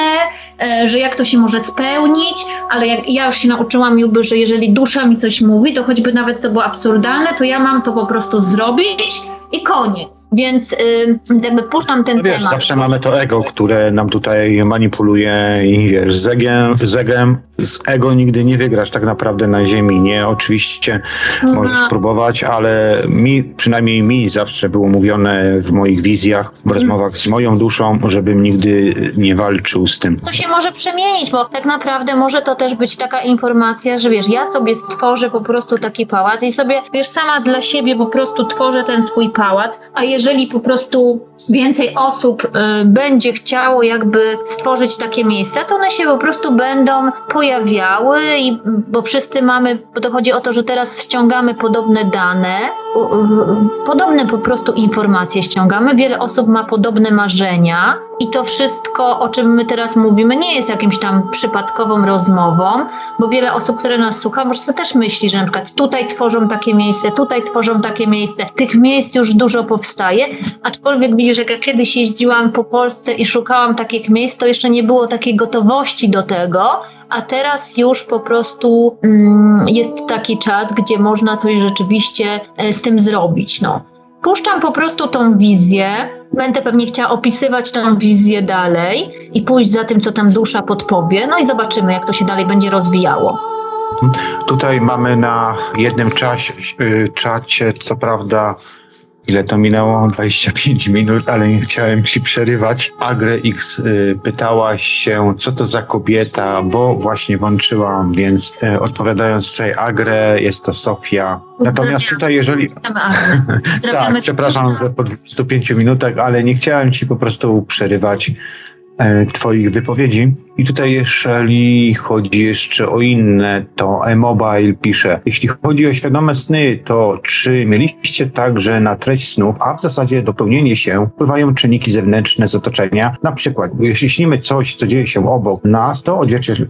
e, że jak to się może spełnić, ale jak ja już się nauczyłam, Juby, że jeżeli dusza mi coś mówi, to choćby nawet to było absurdalne, to ja mam to po prostu zrobić i koniec. Więc y, jakby puszczam ten No wiesz, temat. zawsze mamy to ego, które nam tutaj manipuluje i wiesz, z egiem, z ego nigdy nie wygrasz tak naprawdę na ziemi, nie? Oczywiście możesz No. próbować, ale mi, przynajmniej mi zawsze było mówione w moich wizjach, w rozmowach z moją duszą, żebym nigdy nie walczył z tym. To się może przemienić, bo tak naprawdę może to też być taka informacja, że wiesz, ja sobie stworzę po prostu taki pałac i sobie, wiesz, sama dla siebie po prostu tworzę ten swój pałac, a jeżeli po prostu więcej osób y, będzie chciało jakby stworzyć takie miejsca, to one się po prostu będą pojawiały i bo wszyscy mamy, bo to chodzi o to, że teraz ściągamy podobne dane, u- u- podobne po prostu informacje ściągamy, wiele osób ma podobne marzenia i to wszystko, o czym my teraz mówimy, nie jest jakimś tam przypadkową rozmową, bo wiele osób, które nas słucha, może też myśli, że na przykład tutaj tworzą takie miejsce, tutaj tworzą takie miejsce, tych miejsc już dużo powstaje, aczkolwiek widzisz, jak ja kiedyś jeździłam po Polsce i szukałam takich miejsc, to jeszcze nie było takiej gotowości do tego, a teraz już po prostu mm, jest taki czas, gdzie można coś rzeczywiście e, z tym zrobić. No. Puszczam po prostu tą wizję, będę pewnie chciała opisywać tą wizję dalej i pójść za tym, co tam dusza podpowie, no i zobaczymy, jak to się dalej będzie rozwijało. Tutaj mamy na jednym czasie, y, czacie, co prawda, ile to minęło? 25 minut, ale nie chciałem ci przerywać. AgreX y, pytałaś się, co to za kobieta, bo właśnie włączyłam, więc y, odpowiadając tutaj Agre, jest to Sofia. Natomiast tutaj, jeżeli [LAUGHS] tak, przepraszam, że po 25 minutach, ale nie chciałem ci po prostu przerywać e, twoich wypowiedzi. I tutaj jeżeli chodzi jeszcze o inne, to e-mobile pisze, jeśli chodzi o świadome sny, to czy mieliście tak, że na treść snów, a w zasadzie dopełnienie się, wpływają czynniki zewnętrzne z otoczenia? Na przykład, jeśli śnimy coś, co dzieje się obok nas, to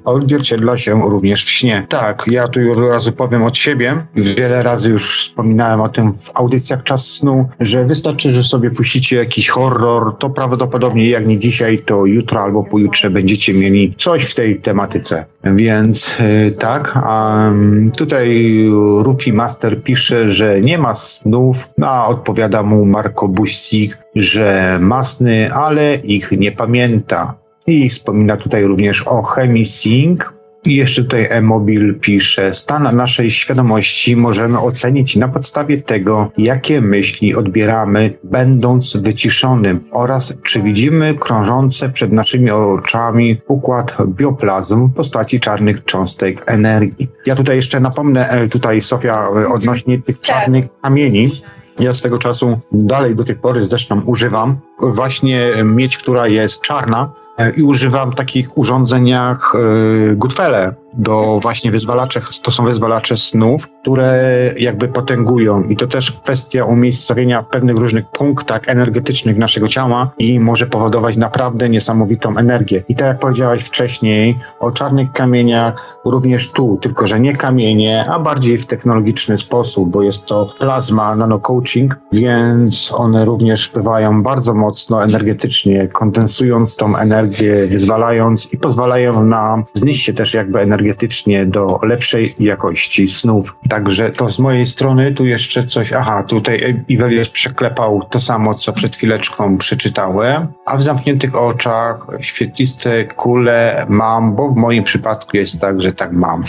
odzwierciedla, się również w śnie. Tak, ja tu już razu powiem od siebie. Wiele razy już wspominałem o tym w audycjach Czas Snu, że wystarczy, że sobie puścicie jakiś horror, to prawdopodobnie jak nie dzisiaj, to jutro albo pojutrze będziecie mieli coś w tej tematyce. Więc y, tak, a mm, tutaj Rufi Master pisze, że nie ma snów, a odpowiada mu Marko Busik, że ma sny, ale ich nie pamięta. I wspomina tutaj również o chemii Sync, i jeszcze tutaj e-mobil pisze, stan naszej świadomości możemy ocenić na podstawie tego, jakie myśli odbieramy, będąc wyciszonym oraz czy widzimy krążące przed naszymi oczami układ bioplazm w postaci czarnych cząstek energii. Ja tutaj jeszcze napomnę, e, tutaj Sofia, e, odnośnie tych czarnych kamieni. Ja z tego czasu dalej do tej pory zresztą używam właśnie miedź, która jest czarna, i używam takich urządzeń jak e, do właśnie wyzwalaczy, to są wyzwalacze snów, które jakby potęgują i to też kwestia umiejscowienia w pewnych różnych punktach energetycznych naszego ciała i może powodować naprawdę niesamowitą energię. I tak jak powiedziałaś wcześniej o czarnych kamieniach, również tu, tylko że nie kamienie, a bardziej w technologiczny sposób, bo jest to plazma nanocoaching, więc one również wpływają bardzo mocno energetycznie, kondensując tą energię, wyzwalając i pozwalają nam wznieść się też jakby energetycznie do lepszej jakości snów. Także to z mojej strony tu jeszcze coś, aha, tutaj Iweliusz przeklepał to samo, co przed chwileczką przeczytałem, a w zamkniętych oczach świetliste kule mam, bo w moim przypadku jest tak, że tak mam.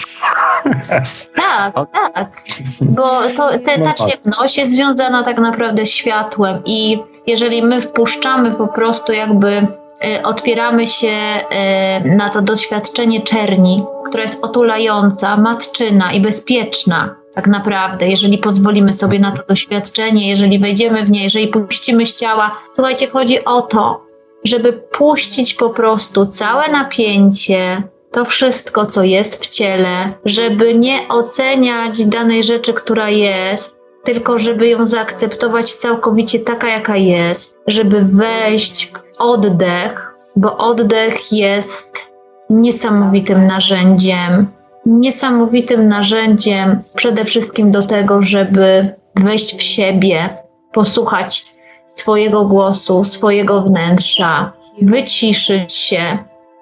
Tak, tak. Bo to, te, No ta tak. ciemność jest związana tak naprawdę z światłem i jeżeli my wpuszczamy po prostu jakby y, otwieramy się y, na to doświadczenie czerni, która jest otulająca, matczyna i bezpieczna, tak naprawdę, jeżeli pozwolimy sobie na to doświadczenie, jeżeli wejdziemy w nie, jeżeli puścimy z ciała. Słuchajcie, chodzi o to, żeby puścić po prostu całe napięcie, to wszystko, co jest w ciele, żeby nie oceniać danej rzeczy, która jest, tylko żeby ją zaakceptować całkowicie taka, jaka jest, żeby wejść w oddech, bo oddech jest niesamowitym narzędziem. Niesamowitym narzędziem przede wszystkim do tego, żeby wejść w siebie, posłuchać swojego głosu, swojego wnętrza, wyciszyć się,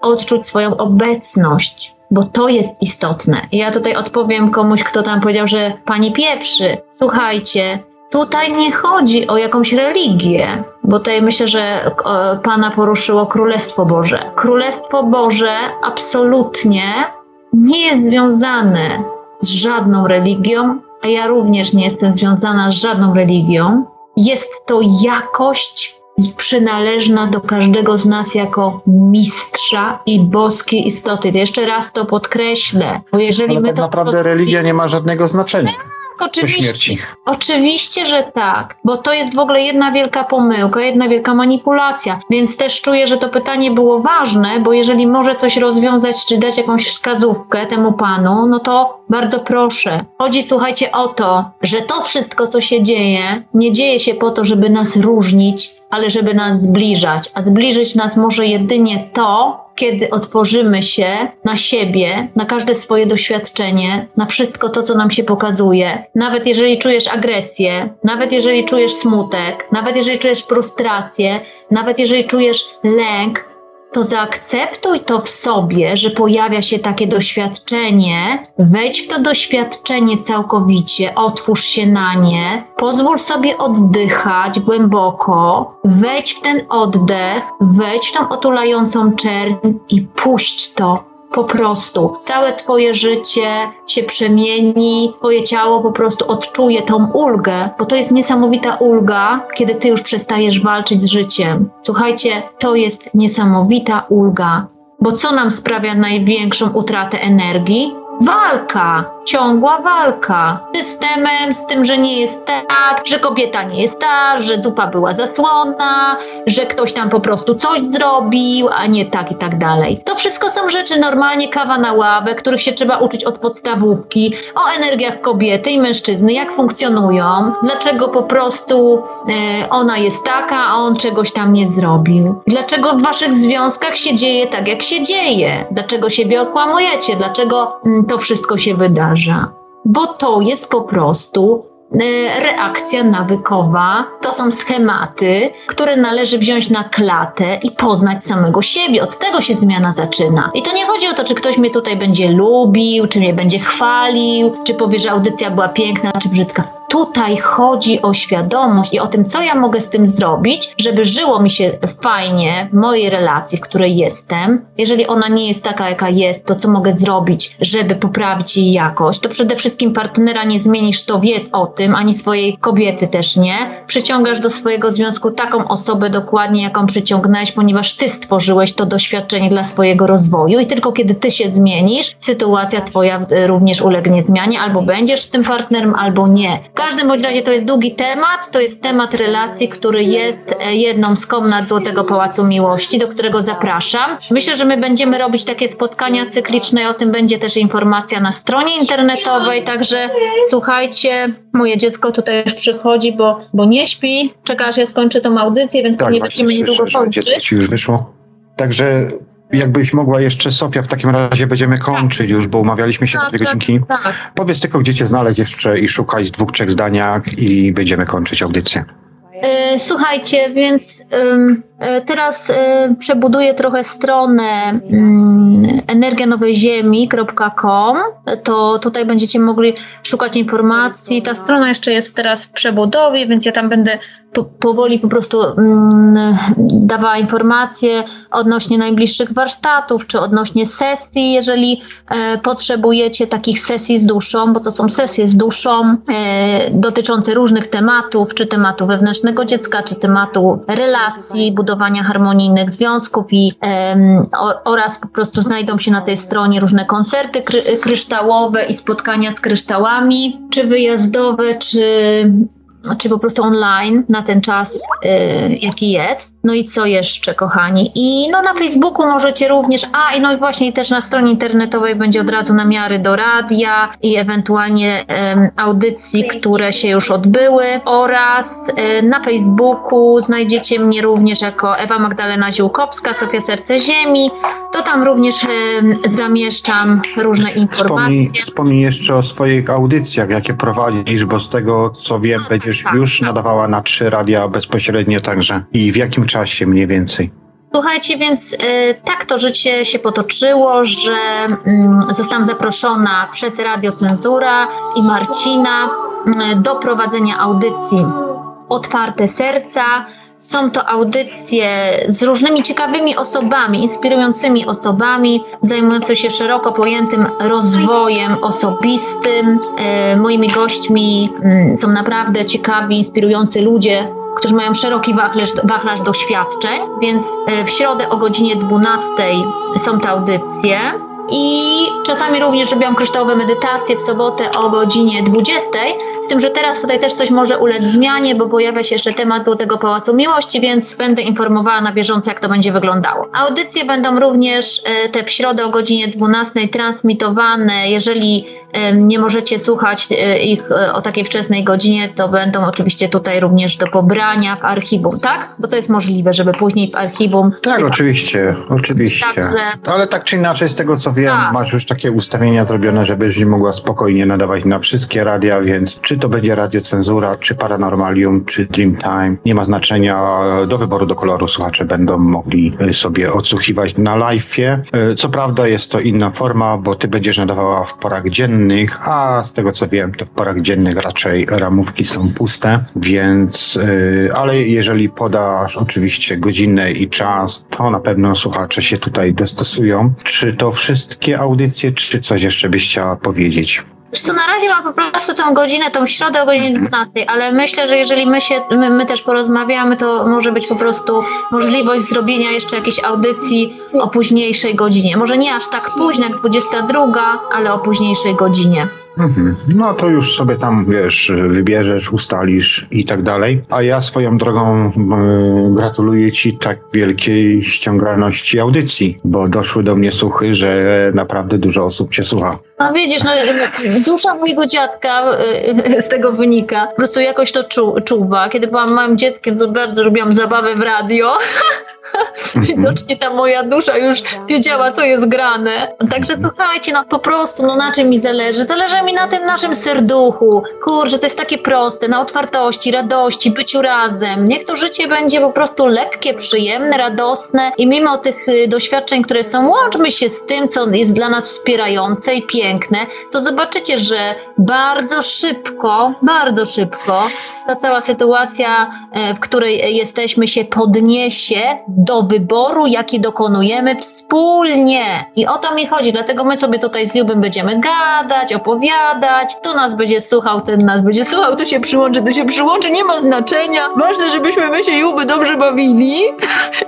odczuć swoją obecność, bo to jest istotne. Ja tutaj odpowiem komuś, kto tam powiedział, że pani pieprzy. Słuchajcie, tutaj nie chodzi o jakąś religię, bo tutaj myślę, że pana poruszyło Królestwo Boże. Królestwo Boże absolutnie nie jest związane z żadną religią, a ja również nie jestem związana z żadną religią. Jest to jakość przynależna do każdego z nas jako mistrza i boskiej istoty. Jeszcze raz to podkreślę, bo jeżeli Ale my tak to naprawdę religia nie ma żadnego znaczenia. Tak, oczywiście, oczywiście, że tak, bo to jest w ogóle jedna wielka pomyłka, jedna wielka manipulacja, więc też czuję, że to pytanie było ważne, bo jeżeli może coś rozwiązać, czy dać jakąś wskazówkę temu panu, no to bardzo proszę. Chodzi, słuchajcie, o to, że to wszystko, co się dzieje, nie dzieje się po to, żeby nas różnić, ale żeby nas zbliżać, a zbliżyć nas może jedynie to, kiedy otworzymy się na siebie, na każde swoje doświadczenie, na wszystko to, co nam się pokazuje. Nawet jeżeli czujesz agresję, nawet jeżeli czujesz smutek, nawet jeżeli czujesz frustrację, nawet jeżeli czujesz lęk, to zaakceptuj to w sobie, że pojawia się takie doświadczenie, wejdź w to doświadczenie całkowicie, otwórz się na nie, pozwól sobie oddychać głęboko, wejdź w ten oddech, wejdź w tą otulającą czerń i puść to po prostu całe Twoje życie się przemieni, Twoje ciało po prostu odczuje tą ulgę, bo to jest niesamowita ulga, kiedy Ty już przestajesz walczyć z życiem. Słuchajcie, to jest niesamowita ulga, bo co nam sprawia największą utratę energii? Walka, ciągła walka z systemem, z tym, że nie jest tak, że kobieta nie jest ta, że zupa była zasłona, że ktoś tam po prostu coś zrobił, a nie tak i tak dalej. To wszystko są rzeczy normalnie kawa na ławę, których się trzeba uczyć od podstawówki, o energiach kobiety i mężczyzny, jak funkcjonują, dlaczego po prostu e, ona jest taka, a on czegoś tam nie zrobił. Dlaczego w waszych związkach się dzieje tak, jak się dzieje? Dlaczego siebie okłamujecie? Dlaczego mm, to wszystko się wydarza? Bo to jest po prostu e, reakcja nawykowa. To są schematy, które należy wziąć na klatę i poznać samego siebie. Od tego się zmiana zaczyna. I to nie chodzi o to, czy ktoś mnie tutaj będzie lubił, czy mnie będzie chwalił, czy powie, że audycja była piękna, czy brzydka. Tutaj chodzi o świadomość i o tym, co ja mogę z tym zrobić, żeby żyło mi się fajnie w mojej relacji, w której jestem. Jeżeli ona nie jest taka, jaka jest, to co mogę zrobić, żeby poprawić jej jakość? To przede wszystkim partnera nie zmienisz, to wiedz o tym, ani swojej kobiety też nie. Przyciągasz do swojego związku taką osobę dokładnie, jaką przyciągnąłeś, ponieważ ty stworzyłeś to doświadczenie dla swojego rozwoju i tylko kiedy ty się zmienisz, sytuacja twoja y, również ulegnie zmianie, albo będziesz z tym partnerem, albo nie. W każdym bądź razie to jest długi temat, to jest temat relacji, który jest e, jedną z komnat Złotego Pałacu Miłości, do którego zapraszam. Myślę, że my będziemy robić takie spotkania cykliczne o tym będzie też informacja na stronie internetowej, także słuchajcie, moje dziecko tutaj już przychodzi, bo, bo nie śpi, czeka aż ja skończę tą audycję, więc Tak, pewnie będziemy niedługo że dziecko kończyć. ci już wyszło. Także jakbyś mogła jeszcze, Sofia, w takim razie będziemy kończyć już, bo umawialiśmy się na Tak, dwie tak, godzinki. Tak. Powiedz tylko, gdzie cię znaleźć jeszcze i szukać dwóch, trzech zdaniach i będziemy kończyć audycję. E, Słuchajcie, więc e, teraz e, przebuduję trochę stronę ym, energianowej-ziemi.com. To tutaj będziecie mogli szukać informacji. Ta strona jeszcze jest teraz w przebudowie, więc ja tam będę po, powoli po prostu ym, dawała informacje odnośnie najbliższych warsztatów, czy odnośnie sesji, jeżeli e, potrzebujecie takich sesji z duszą, bo to są sesje z duszą e, dotyczące różnych tematów, czy tematu wewnętrznego dziecka, czy tematu relacji, budowania harmonijnych związków i em, o, oraz po prostu znajdą się na tej stronie różne koncerty kry, kryształowe i spotkania z kryształami, czy wyjazdowe, czy czy po prostu online na ten czas, y, jaki jest. No i co jeszcze, kochani? I no na Facebooku możecie również, a i no właśnie też na stronie internetowej będzie od razu namiary do radia i ewentualnie audycji, które się już odbyły oraz y, na Facebooku znajdziecie mnie również jako Ewa Magdalena Ziółkowska, Sofia Serce Ziemi, to tam również zamieszczam różne informacje. Wspomnij, wspomnij jeszcze o swoich audycjach, jakie prowadzisz, bo z tego co wiem, No, będziesz tak, już tak. nadawała na trzy radia bezpośrednio także. I w jakim czasie mniej więcej? Słuchajcie, więc y, tak to życie się potoczyło, że mm, zostałam zaproszona przez Radio Cenzura i Marcina mm, do prowadzenia audycji Otwarte Serca. Są to audycje z różnymi ciekawymi osobami, inspirującymi osobami, zajmujące się szeroko pojętym rozwojem osobistym. E, moimi gośćmi mm, są naprawdę ciekawi, inspirujący ludzie, którzy mają szeroki wachlarz, wachlarz doświadczeń, więc e, w środę o godzinie 12 są te audycje. I czasami również robiłam kryształowe medytacje w sobotę o godzinie 20. Z tym, że teraz tutaj też coś może ulec zmianie, bo pojawia się jeszcze temat Złotego Pałacu Miłości, więc będę informowała na bieżąco, jak to będzie wyglądało. Audycje będą również e, te w środę o godzinie 12 transmitowane. Jeżeli nie możecie słuchać e, ich e, o takiej wczesnej godzinie, to będą oczywiście tutaj również do pobrania w archiwum, tak? Bo to jest możliwe, żeby później w archiwum. Tak, oczywiście, oczywiście. Także- Ale tak czy inaczej, z tego co wiem, Tak. masz już takie ustawienia zrobione, żebyś mogła spokojnie nadawać na wszystkie radia, więc czy to będzie Radio Cenzura, czy Paranormalium, czy Dreamtime, nie ma znaczenia. Do wyboru do koloru słuchacze będą mogli y, sobie odsłuchiwać na live'ie. Co prawda jest to inna forma, bo ty będziesz nadawała w porach dziennych, a z tego co wiem, to w porach dziennych raczej ramówki są puste, więc y, ale jeżeli podasz oczywiście godzinę i czas, to na pewno słuchacze się tutaj dostosują. Czy to wszystkie audycje, czy coś jeszcze byś chciała powiedzieć? Wiesz co, na razie mam po prostu tą godzinę, tą środę o godzinie 12, ale myślę, że jeżeli my się, my, my też porozmawiamy, to może być po prostu możliwość zrobienia jeszcze jakiejś audycji o późniejszej godzinie. Może nie aż tak późno jak 22, ale o późniejszej godzinie. Mhm. No to już sobie tam, wiesz, wybierzesz, ustalisz i tak dalej. A ja swoją drogą y, gratuluję Ci tak wielkiej ściągalności audycji, bo doszły do mnie słuchy, że naprawdę dużo osób Cię słucha. No widzisz, no, dusza mojego dziadka y, [LAUGHS] z tego wynika. Po prostu jakoś to czu, czuwa. Kiedy byłam małym dzieckiem, to bardzo lubiłam zabawę w radio. [LAUGHS] Widocznie ta moja dusza już wiedziała, co jest grane. Także słuchajcie, no po prostu, no na czym mi zależy? Zależy mi na tym naszym serduchu. Kurczę, to jest takie proste, na otwartości, radości, byciu razem. Niech to życie będzie po prostu lekkie, przyjemne, radosne i mimo tych y, doświadczeń, które są, łączmy się z tym, co jest dla nas wspierające i piękne, to zobaczycie, że bardzo szybko, bardzo szybko ta cała sytuacja, e, w której jesteśmy, się podniesie do wyboru, jaki dokonujemy wspólnie. I o to mi chodzi, dlatego my sobie tutaj z Jubem będziemy gadać, opowiadać. Tu nas będzie słuchał, ten nas będzie słuchał, tu się przyłączy, tu się przyłączy, nie ma znaczenia. Ważne, żebyśmy my się Juby dobrze bawili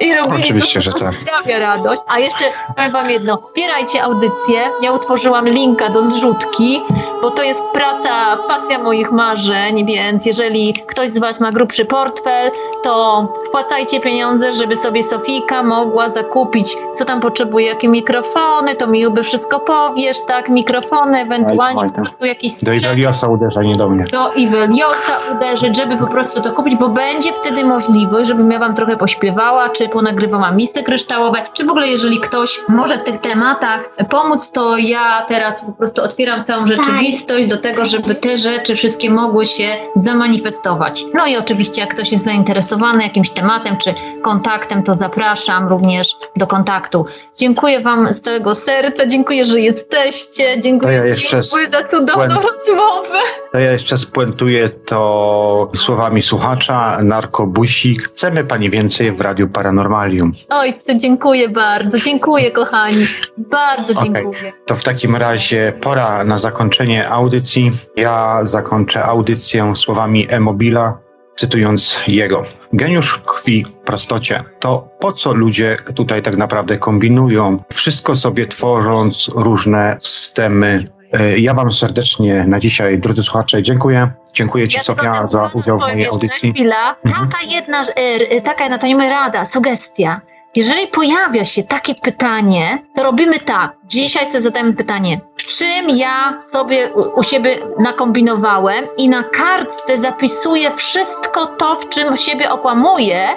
i robili Oczywiście, to, że tak. sprawia radość. A jeszcze powiem wam jedno, wspierajcie audycję. Ja utworzyłam linka do zrzutki, bo to jest praca, pasja moich marzeń, więc jeżeli ktoś z was ma grubszy portfel, to wpłacajcie pieniądze, żeby sobie Sofijka mogła zakupić, co tam potrzebuje, jakie mikrofony, to mi Juby wszystko powiesz, tak, mikrofony, ewentualnie Oj, po prostu jakiś Do sprzęt. Iweliosa uderza, nie do mnie. do Iweliosa uderzyć, żeby po prostu to kupić, bo będzie wtedy możliwość, żebym ja wam trochę pośpiewała, czy ponagrywała misy kryształowe, czy w ogóle jeżeli ktoś może w tych tematach pomóc, to ja teraz po prostu otwieram całą rzeczywistość do tego, żeby te rzeczy wszystkie mogły się zamanifestować. No i oczywiście jak ktoś jest zainteresowany jakimś tematem, czy kontaktem, to zapraszam również do kontaktu. Dziękuję wam z całego serca, dziękuję, że jesteście, dziękuję ja ci za cudowną rozmowę. To ja jeszcze spuentuję to słowami słuchacza, narkobusik. Chcemy Pani więcej w Radiu Paranormalium. Ojcze, dziękuję bardzo, dziękuję kochani, bardzo dziękuję. To w takim razie pora na zakończenie audycji. Ja zakończę audycję słowami Emobila, cytując jego. Geniusz tkwi w prostocie. To po co ludzie tutaj tak naprawdę kombinują, wszystko sobie tworząc różne systemy. E, Ja Wam serdecznie na dzisiaj, drodzy słuchacze, dziękuję. Dziękuję Ci, Ja Sofia, tak za udział w mojej audycji. Chwila, Mhm. taka jedna, e, e, taka na to nie rada, sugestia. Jeżeli pojawia się takie pytanie, to robimy tak. Dzisiaj sobie zadajemy pytanie, czym ja sobie u, u siebie nakombinowałem i na kartce zapisuję wszystko to, w czym siebie okłamuję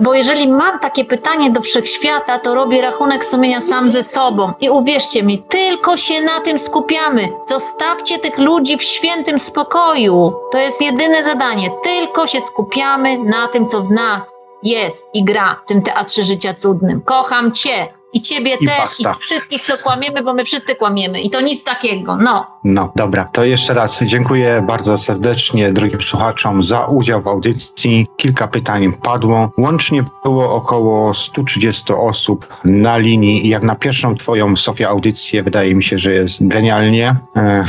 Bo jeżeli mam takie pytanie do wszechświata, to robię rachunek sumienia sam ze sobą. I uwierzcie mi, tylko się na tym skupiamy. Zostawcie tych ludzi w świętym spokoju. To jest jedyne zadanie. Tylko się skupiamy na tym, co w nas jest i gra w tym teatrze życia cudnym. Kocham cię. I ciebie I też, basta. i wszystkich, co kłamiemy, bo my wszyscy kłamiemy. I to nic takiego, no. No dobra, to jeszcze raz dziękuję bardzo serdecznie drogim słuchaczom za udział w audycji. Kilka pytań padło. Łącznie było około 130 osób na linii i jak na pierwszą twoją, Sofia, audycję wydaje mi się, że jest genialnie. E,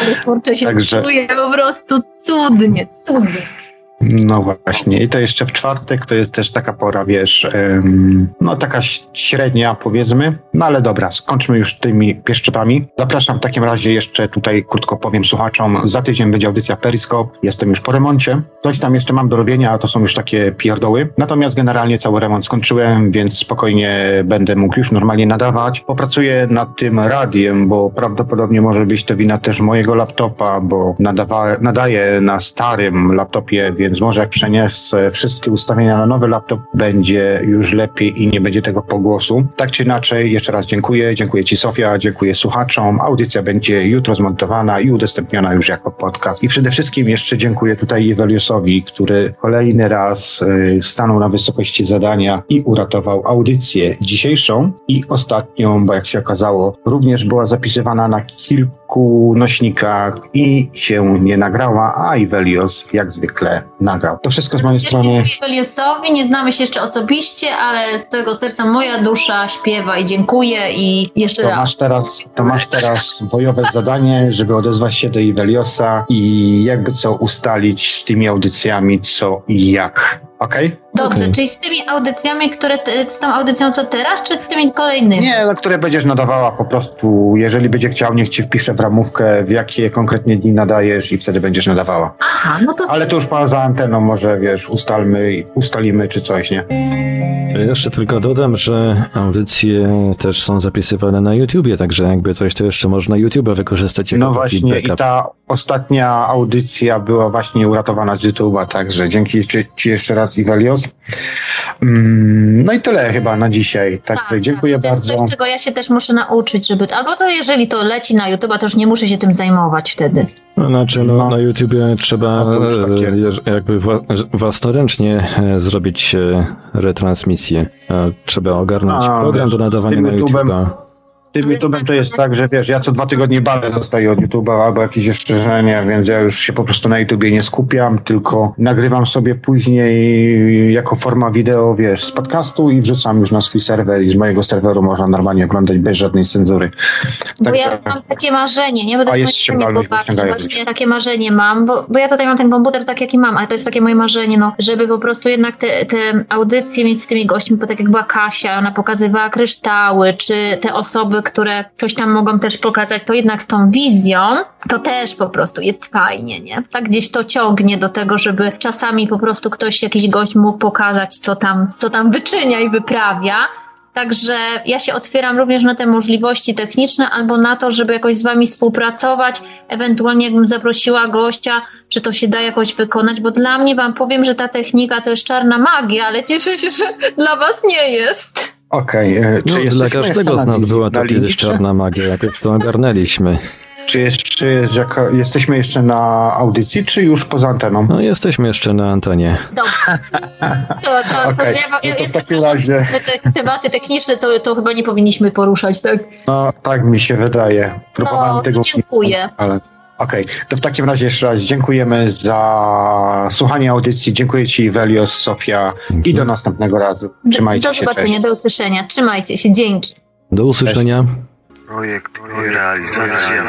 Ale kurczę się Także- czuję po prostu cudnie, cudnie. No właśnie, i to jeszcze w czwartek, to jest też taka pora, wiesz, em, no taka średnia powiedzmy, no ale dobra, skończmy już tymi pieszczepami. Zapraszam w takim razie jeszcze tutaj krótko powiem słuchaczom, za tydzień będzie audycja Periscope, jestem już po remoncie, coś tam jeszcze mam do robienia, a to są już takie pierdoły, natomiast generalnie cały remont skończyłem, więc spokojnie będę mógł już normalnie nadawać. Popracuję nad tym radiem, bo prawdopodobnie może być to wina też mojego laptopa, bo nadawa, nadaję na starym laptopie, więc może jak przeniosę wszystkie ustawienia na nowy laptop, będzie już lepiej i nie będzie tego pogłosu. Tak czy inaczej, jeszcze raz dziękuję. Dziękuję Ci Sofia, dziękuję słuchaczom. Audycja będzie jutro zmontowana i udostępniona już jako podcast. I przede wszystkim jeszcze dziękuję tutaj Eweliusowi, który kolejny raz y, stanął na wysokości zadania i uratował audycję dzisiejszą i ostatnią, bo jak się okazało, również była zapisywana na kilku nośnikach i się nie nagrała, a Ivelios jak zwykle nagrał. To wszystko z mojej strony. Eliasowi, nie znamy się jeszcze osobiście, ale z tego serca moja dusza śpiewa i dziękuję i jeszcze To raz. masz teraz, to masz teraz bojowe zadanie, żeby odezwać się do Iveliosa i jakby co ustalić z tymi audycjami, co i jak. Okej? Dobrze, Okej. czyli z tymi audycjami, które z tą audycją co teraz, czy z tymi kolejnymi? Nie, na które będziesz nadawała po prostu, jeżeli będzie chciał, niech ci wpisze w ramówkę, w jakie konkretnie dni nadajesz i wtedy będziesz nadawała. Aha, no to Ale to już poza anteną może, wiesz, ustalmy, ustalimy czy coś, nie? Jeszcze tylko dodam, że audycje też są zapisywane na YouTubie, także jakby coś to jeszcze można YouTube'a wykorzystać jako No właśnie i ta ostatnia audycja była właśnie uratowana z YouTube'a, także dzięki ci, jeszcze raz Ivelios. Mm, no i tyle chyba na dzisiaj, także dziękuję tak, to jest bardzo. Coś, czego ja się też muszę nauczyć, żeby. Albo to jeżeli to leci na YouTube, to już nie muszę się tym zajmować wtedy. No, Znaczy, no, No. na YouTubie trzeba No jakby wła- własnoręcznie e, zrobić e, retransmisję. Trzeba ogarnąć A, program wiesz, do nadawania na YouTube'a. Tym YouTube'em to jest tak, że wiesz, ja co dwa tygodnie balę dostaję od YouTube'a albo jakieś ostrzeżenia, więc ja już się po prostu na YouTubie nie skupiam, tylko nagrywam sobie później jako forma wideo, wiesz, z podcastu i wrzucam już na swój serwer i z mojego serweru można normalnie oglądać bez żadnej cenzury. Bo ja mam takie marzenie, nie ściągalność, chłopaki, ściągają właśnie takie marzenie mam, bo, bo ja tutaj mam ten komputer tak jaki mam, ale to jest takie moje marzenie, no, żeby po prostu jednak te, te audycje mieć z tymi gośćmi, bo tak jak była Kasia, ona pokazywała kryształy, czy te osoby, które coś tam mogą też pokazać, to jednak z tą wizją, to też po prostu jest fajnie, nie? Tak gdzieś to ciągnie do tego, żeby czasami po prostu ktoś, jakiś gość mógł pokazać, co tam, co tam wyczynia i wyprawia. Także ja się otwieram również na te możliwości techniczne albo na to, żeby jakoś z wami współpracować, ewentualnie jakbym zaprosiła gościa, czy to się da jakoś wykonać, bo dla mnie wam powiem, że ta technika to jest czarna magia, ale cieszę się, że dla was nie jest. Okej, e, czy No, jesteśmy dla każdego na z nas była to kiedyś czy- czarna magia, jakoś to ogarnęliśmy. Czy jeszcze jest jaka, jesteśmy jeszcze na audycji, czy już poza anteną? No jesteśmy jeszcze na antenie. Dobra. [LAUGHS] To, to, Okej, to, ja, no to ja, w takim razie, te, te tematy techniczne to, to chyba nie powinniśmy poruszać, tak? no tak mi się wydaje. Próbowałem No, tego dziękuję. uniknąć, ale Okej, to w takim razie jeszcze raz dziękujemy za słuchanie audycji. Dziękuję Ci, Velios, Sofia i do następnego razu. Trzymajcie do się, zobaczenia, cześć. do usłyszenia. Trzymajcie się, dzięki. Do usłyszenia. Projekt i realizacja.